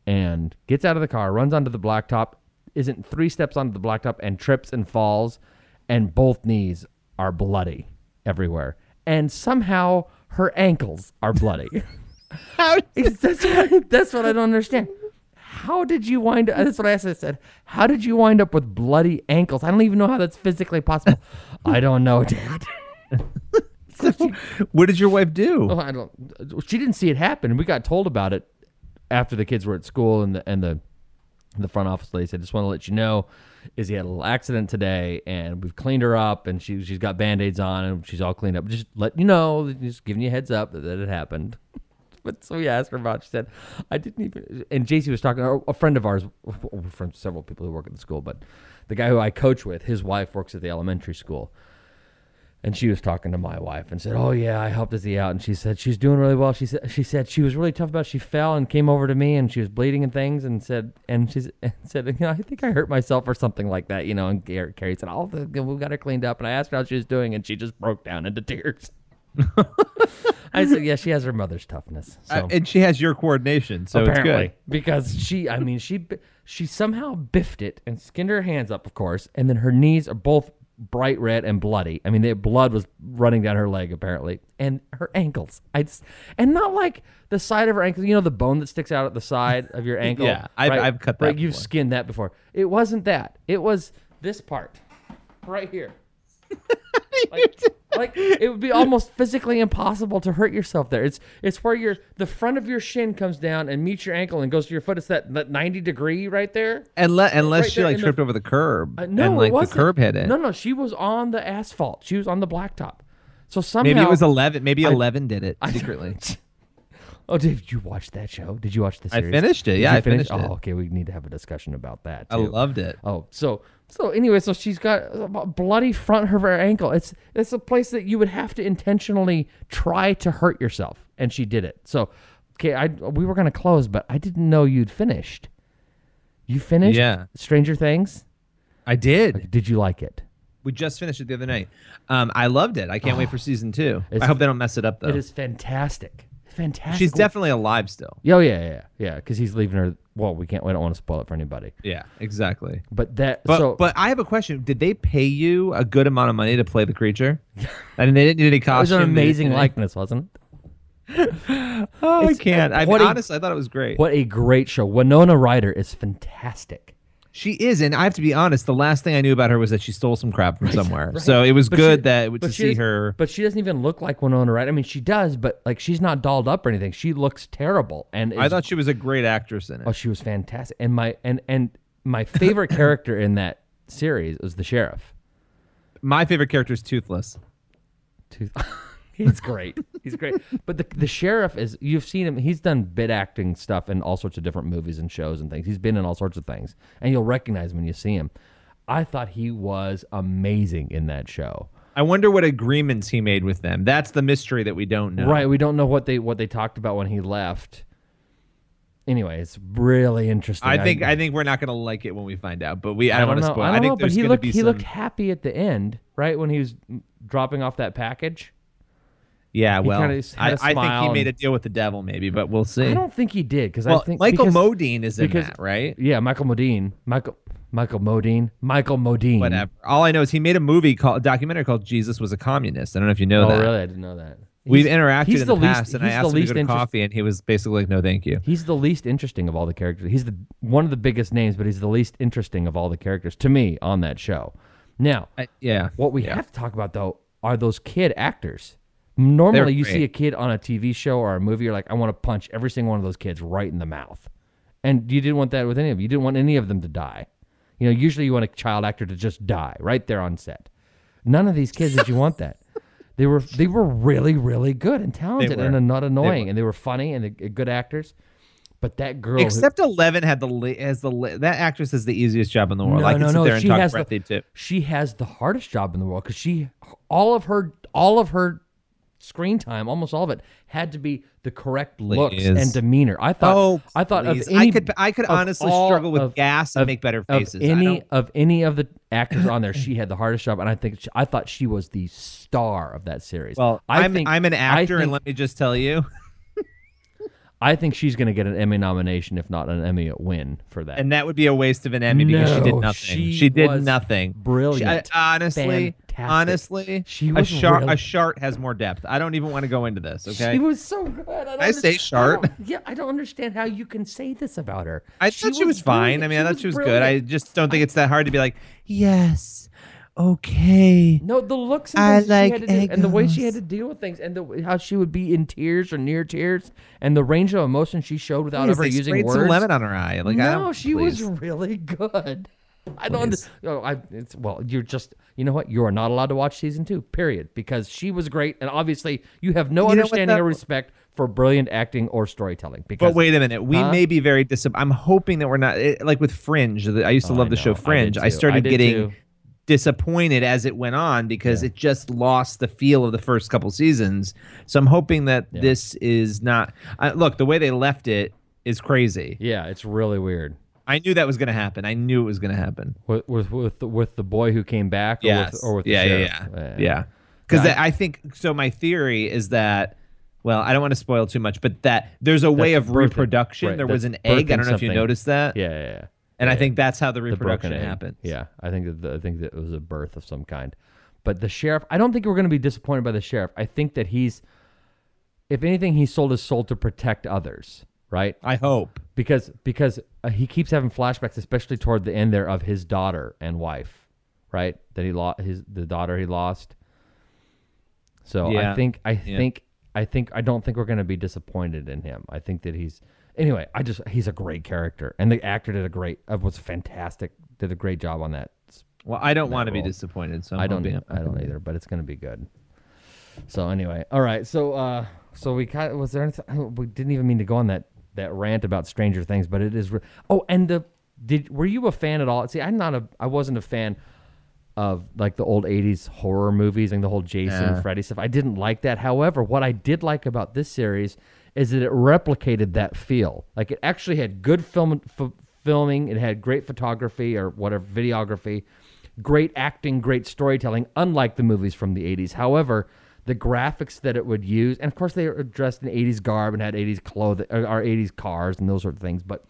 and gets out of the car, runs onto the blacktop, isn't three steps onto the blacktop, and trips and falls, and both knees are bloody everywhere, and somehow her ankles are bloody. <laughs> It's- <laughs> that's, what, that's what I don't understand. How did you wind up? That's what I asked. I said, How did you wind up with bloody ankles? I don't even know how that's physically possible. <laughs> I don't know, Dad. <laughs>
What did your wife do?
Oh, I don't. She didn't see it happen. We got told about it after the kids were at school, and the and the the front office lady said, "Just want to let you know, Izzy had a little accident today, and we've cleaned her up, and she she's got band aids on, and she's all cleaned up. Just let you know, just giving you a heads up that, that it happened." <laughs> But so we asked her about. She said, "I didn't even." And JC was talking. A friend of ours, from several people who work at the school, but the guy who I coach with, his wife works at the elementary school. And she was talking to my wife and said, "Oh yeah, I helped Izzy out." And she said she's doing really well. She said she said she was really tough about. It. She fell and came over to me and she was bleeding and things and said and she and said, "You know, I think I hurt myself or something like that." You know, and Gar- Carrie said, "Oh, we got her cleaned up." And I asked her how she was doing, and she just broke down into tears. <laughs> I said, "Yeah, she has her mother's toughness." So
Uh, and she has your coordination, so
apparently, because she, I mean, she she somehow biffed it and skinned her hands up, of course, and then her knees are both bright red and bloody. I mean, the blood was running down her leg apparently, and her ankles. I just, and not like the side of her ankle. You know, the bone that sticks out at the side of your <laughs> ankle.
Yeah, I've- I've cut that
Right, you've skinned that before. It wasn't that. It was this part, right here. <laughs> like, like it would be almost physically impossible to hurt yourself there. It's it's where your the front of your shin comes down and meets your ankle and goes to your foot. It's that, that ninety degree right there.
Unless, unless
Right
she like
in the-
tripped over the curb
Uh, no,
and like the curb hit it.
No, no, she was on the asphalt. She was on the blacktop. So somehow
Maybe it was eleven. Maybe
I-
eleven did it <laughs>
I-
secretly.
Oh, did you watch that show? Did you watch the series?
I finished it. Yeah, I
finish-
finished it.
Oh, okay. We need to have a discussion about that.
I loved it.
Oh, so so anyway, so she's got a bloody front of her ankle. It's it's a place that you would have to intentionally try to hurt yourself, and she did it. So okay, I we were gonna close, but I didn't know you'd finished. You finished?
Yeah.
Stranger Things.
I did.
Did you like it?
We just finished it the other night. Um, I loved it. I can't wait for season two. I hope they don't mess it up though.
It is fantastic. Fantastic.
She's definitely alive still.
Oh yeah, yeah, yeah, yeah. Because he's leaving her. Well, we can't. We don't want to spoil it for anybody.
Yeah, exactly.
But that.
But
so
but I have a question. Did they pay you a good amount of money to play the creature? <laughs> I mean, they didn't need any costume.
it was an amazing
didn't-
likeness, wasn't it? <laughs>
Oh, I can't. I mean,
a-
honestly, I thought it was great.
What a great show! Winona Ryder is fantastic.
She is, and I have to be honest. The last thing I knew about her was that she stole some crap from somewhere. So it was
But
good
she-
that to see her.
But she doesn't even look like Winona Ryder. I mean, she does, but like she's not dolled up or anything. She looks terrible. And
I thought she was a great actress in it.
oh, she was fantastic. And my and and my favorite <laughs> character in that series was the sheriff.
My favorite character is Toothless.
Tooth- <laughs> He's great. He's great. But the the sheriff is you've seen him. He's done bit acting stuff in all sorts of different movies and shows and things. He's been in all sorts of things, and you'll recognize him when you see him. I thought he was amazing in that show.
I wonder what agreements he made with them. That's the mystery that we don't know.
Right. We don't know what they what they talked about when he left. Anyway, it's really interesting.
I think I think we're not gonna like it when we find out, but we I,
I
don't want to
know.
spoil.
I
I,
don't know,
think
but he looked he
some.
looked happy at the end, right when he was dropping off that package.
Yeah, well, I, I think he made a deal with the devil, maybe, but we'll see.
I don't think he did because
well,
I think
Michael
because,
Modine is in
because-
that, right?
Yeah, Michael Modine. Michael Michael Modine. Michael Modine.
Whatever. All I know is he made a movie called a documentary called Jesus was a communist. I don't know if you know
Oh,
that.
really? I didn't know that.
We've
He's-
interacted
he's
in
the
the,
least-
past, and I asked him to
least
go to
interest-
coffee, and he was basically like, "No, thank you."
He's the least interesting of all the characters. He's the one of the biggest names, but he's the least interesting of all the characters to me on that show. Now,
I, yeah.
what we
yeah.
have to talk about though are those kid actors. Normally, you see a kid on a TV show or a movie, you're like, I want to punch every single one of those kids right in the mouth. And you didn't want that with any of them. You didn't want any of them to die. You know, usually you want a child actor to just die right there on set. None of these kids did you want that. <laughs> They were they were really really good and talented
were.
and not annoying
were.
and they were funny and they, good actors. But that girl, who-
Except Eleven had the has the that actress has the easiest job in the world.
No,
I can
no,
sit
no.
there and
she
talk
has
breathy
the,
too.
She has the hardest job in the world because she, all of her, all of her screen time, almost all of it, had to be the correct looks
Please.
and demeanor. I thought.
Oh,
I thought
please.
of any.
I could I could
of
honestly struggle with
of-
gas and
of-
make better
of
faces. I
any of any of the actors on there, <laughs> she had the hardest job, and I think she, I thought she was the star of that series.
well,
I
I'm
think
I'm an actor, and let me just tell you, <laughs>
I think she's going to get an Emmy nomination, if not an Emmy win for that.
and that would be a waste of an Emmy because she did
No,
nothing.
she
did
was
nothing.
brilliant.
She- I- honestly,
Fantastic.
honestly,
She
a
was
shark.
really-
A shark has more depth. I don't even want to go into this. Okay.
She was so good. I, don't
I say.
I yeah, I don't understand how you can say this about her.
I thought she was fine. I mean, I thought she was good. I just don't think it's that hard to be like, yes, okay.
no the looks and
I like
she do, and the way she had to deal with things, and the, how she would be in tears or near tears, and the range of emotion she showed without
Please,
ever using words.
some lemon on her eye. Like, I
no, she
please.
was really good. I don't.
Please.
Oh, I. It's well. You're just. You know what? You are not allowed to watch season two. Period. Because she was great, and obviously you have no
You
understanding or respect for brilliant acting or storytelling. Because
But wait a minute. We
Huh?
may be very disappointed. I'm hoping that we're not it, like with Fringe. the- I used to
Oh,
love the show
know. I
Fringe. I, started
I
getting
too.
disappointed as it went on because it just lost the feel of the first couple seasons. So I'm hoping that
Yeah.
this is not. I, look, the way they left it is crazy.
Yeah, it's really weird.
I knew that was going to happen. I knew it was going to happen.
With with with the, with the boy who came back, or
Yes.
with, or with the
yeah, yeah, yeah, yeah. Because
Yeah, I-
I think so. My theory is that. Well, I don't want to spoil too much, but that there's a way of
birthing.
reproduction.
Right,
There was an egg. I don't know if you noticed that.
yeah, yeah, yeah.
And I
Yeah,
think that's how the
the
reproduction
egg.
happens.
Yeah, I think that the, I think that it was a birth of some kind. But the sheriff, I don't think we're going to be disappointed by the sheriff. I think that he's, if anything, he sold his soul to protect others, right?
I hope.
Because because uh, he keeps having flashbacks, especially toward the end there of his daughter and wife, right? That he lost his the daughter he lost. So
Yeah.
I think I
Yeah.
think I think I don't think we're going to be disappointed in him. I think that he's anyway. I just he's a great character, and the actor did a great uh, was fantastic. Did a great job on that.
Well, I don't want to be disappointed, so I'm
I don't
hoping-
I don't either, but it's going to be good. So anyway, all right. So uh, so we kind of, was there anything oh, we didn't even mean to go on that that rant about Stranger Things, but it is. Re- oh, and the did were you a fan at all? See, I'm not a I wasn't a fan of like the old 80s horror movies and the whole Jason
Yeah.
Freddy stuff. I didn't like that. However, what I did like about this series is that it replicated that feel. Like it actually had good film f- filming, it had great photography or whatever videography, great acting, great storytelling, unlike the movies from the 80s. However, the graphics that it would use, and of course they were dressed in 80s garb and had 80s clothing or, or 80s cars and those sort of things, but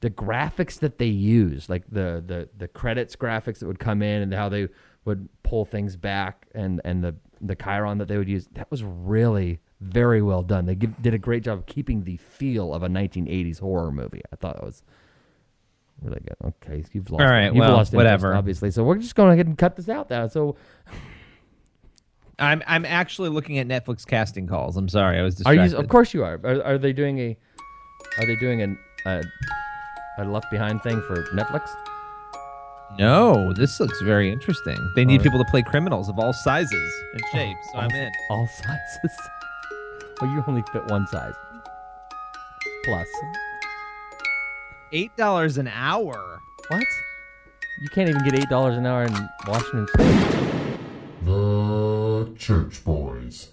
the graphics that they use, like the the the credits graphics that would come in and how they would pull things back and and the the Chiron that they would use, that was really very well done. They give, did a great job of keeping the feel of a 1980s horror movie. I thought that was really good. Okay, you've lost.
All right, well,
interest,
whatever.
Obviously, so we're just going ahead and cut this out now. So, <laughs>
I'm I'm actually looking at Netflix casting calls. I'm sorry, I was
are
distracted.
you? Of course you are. Are, are they doing a? Are they doing an, a a Left Behind thing for Netflix?
No, this looks very interesting. They need
Alright.
people to play criminals of all sizes and shapes, so I'm in. <laughs>
All sizes. <laughs> well, you only fit one size. Plus.
Eight dollars an hour.
What? You can't even get eight dollars an hour in Washington State.
The Church Boys.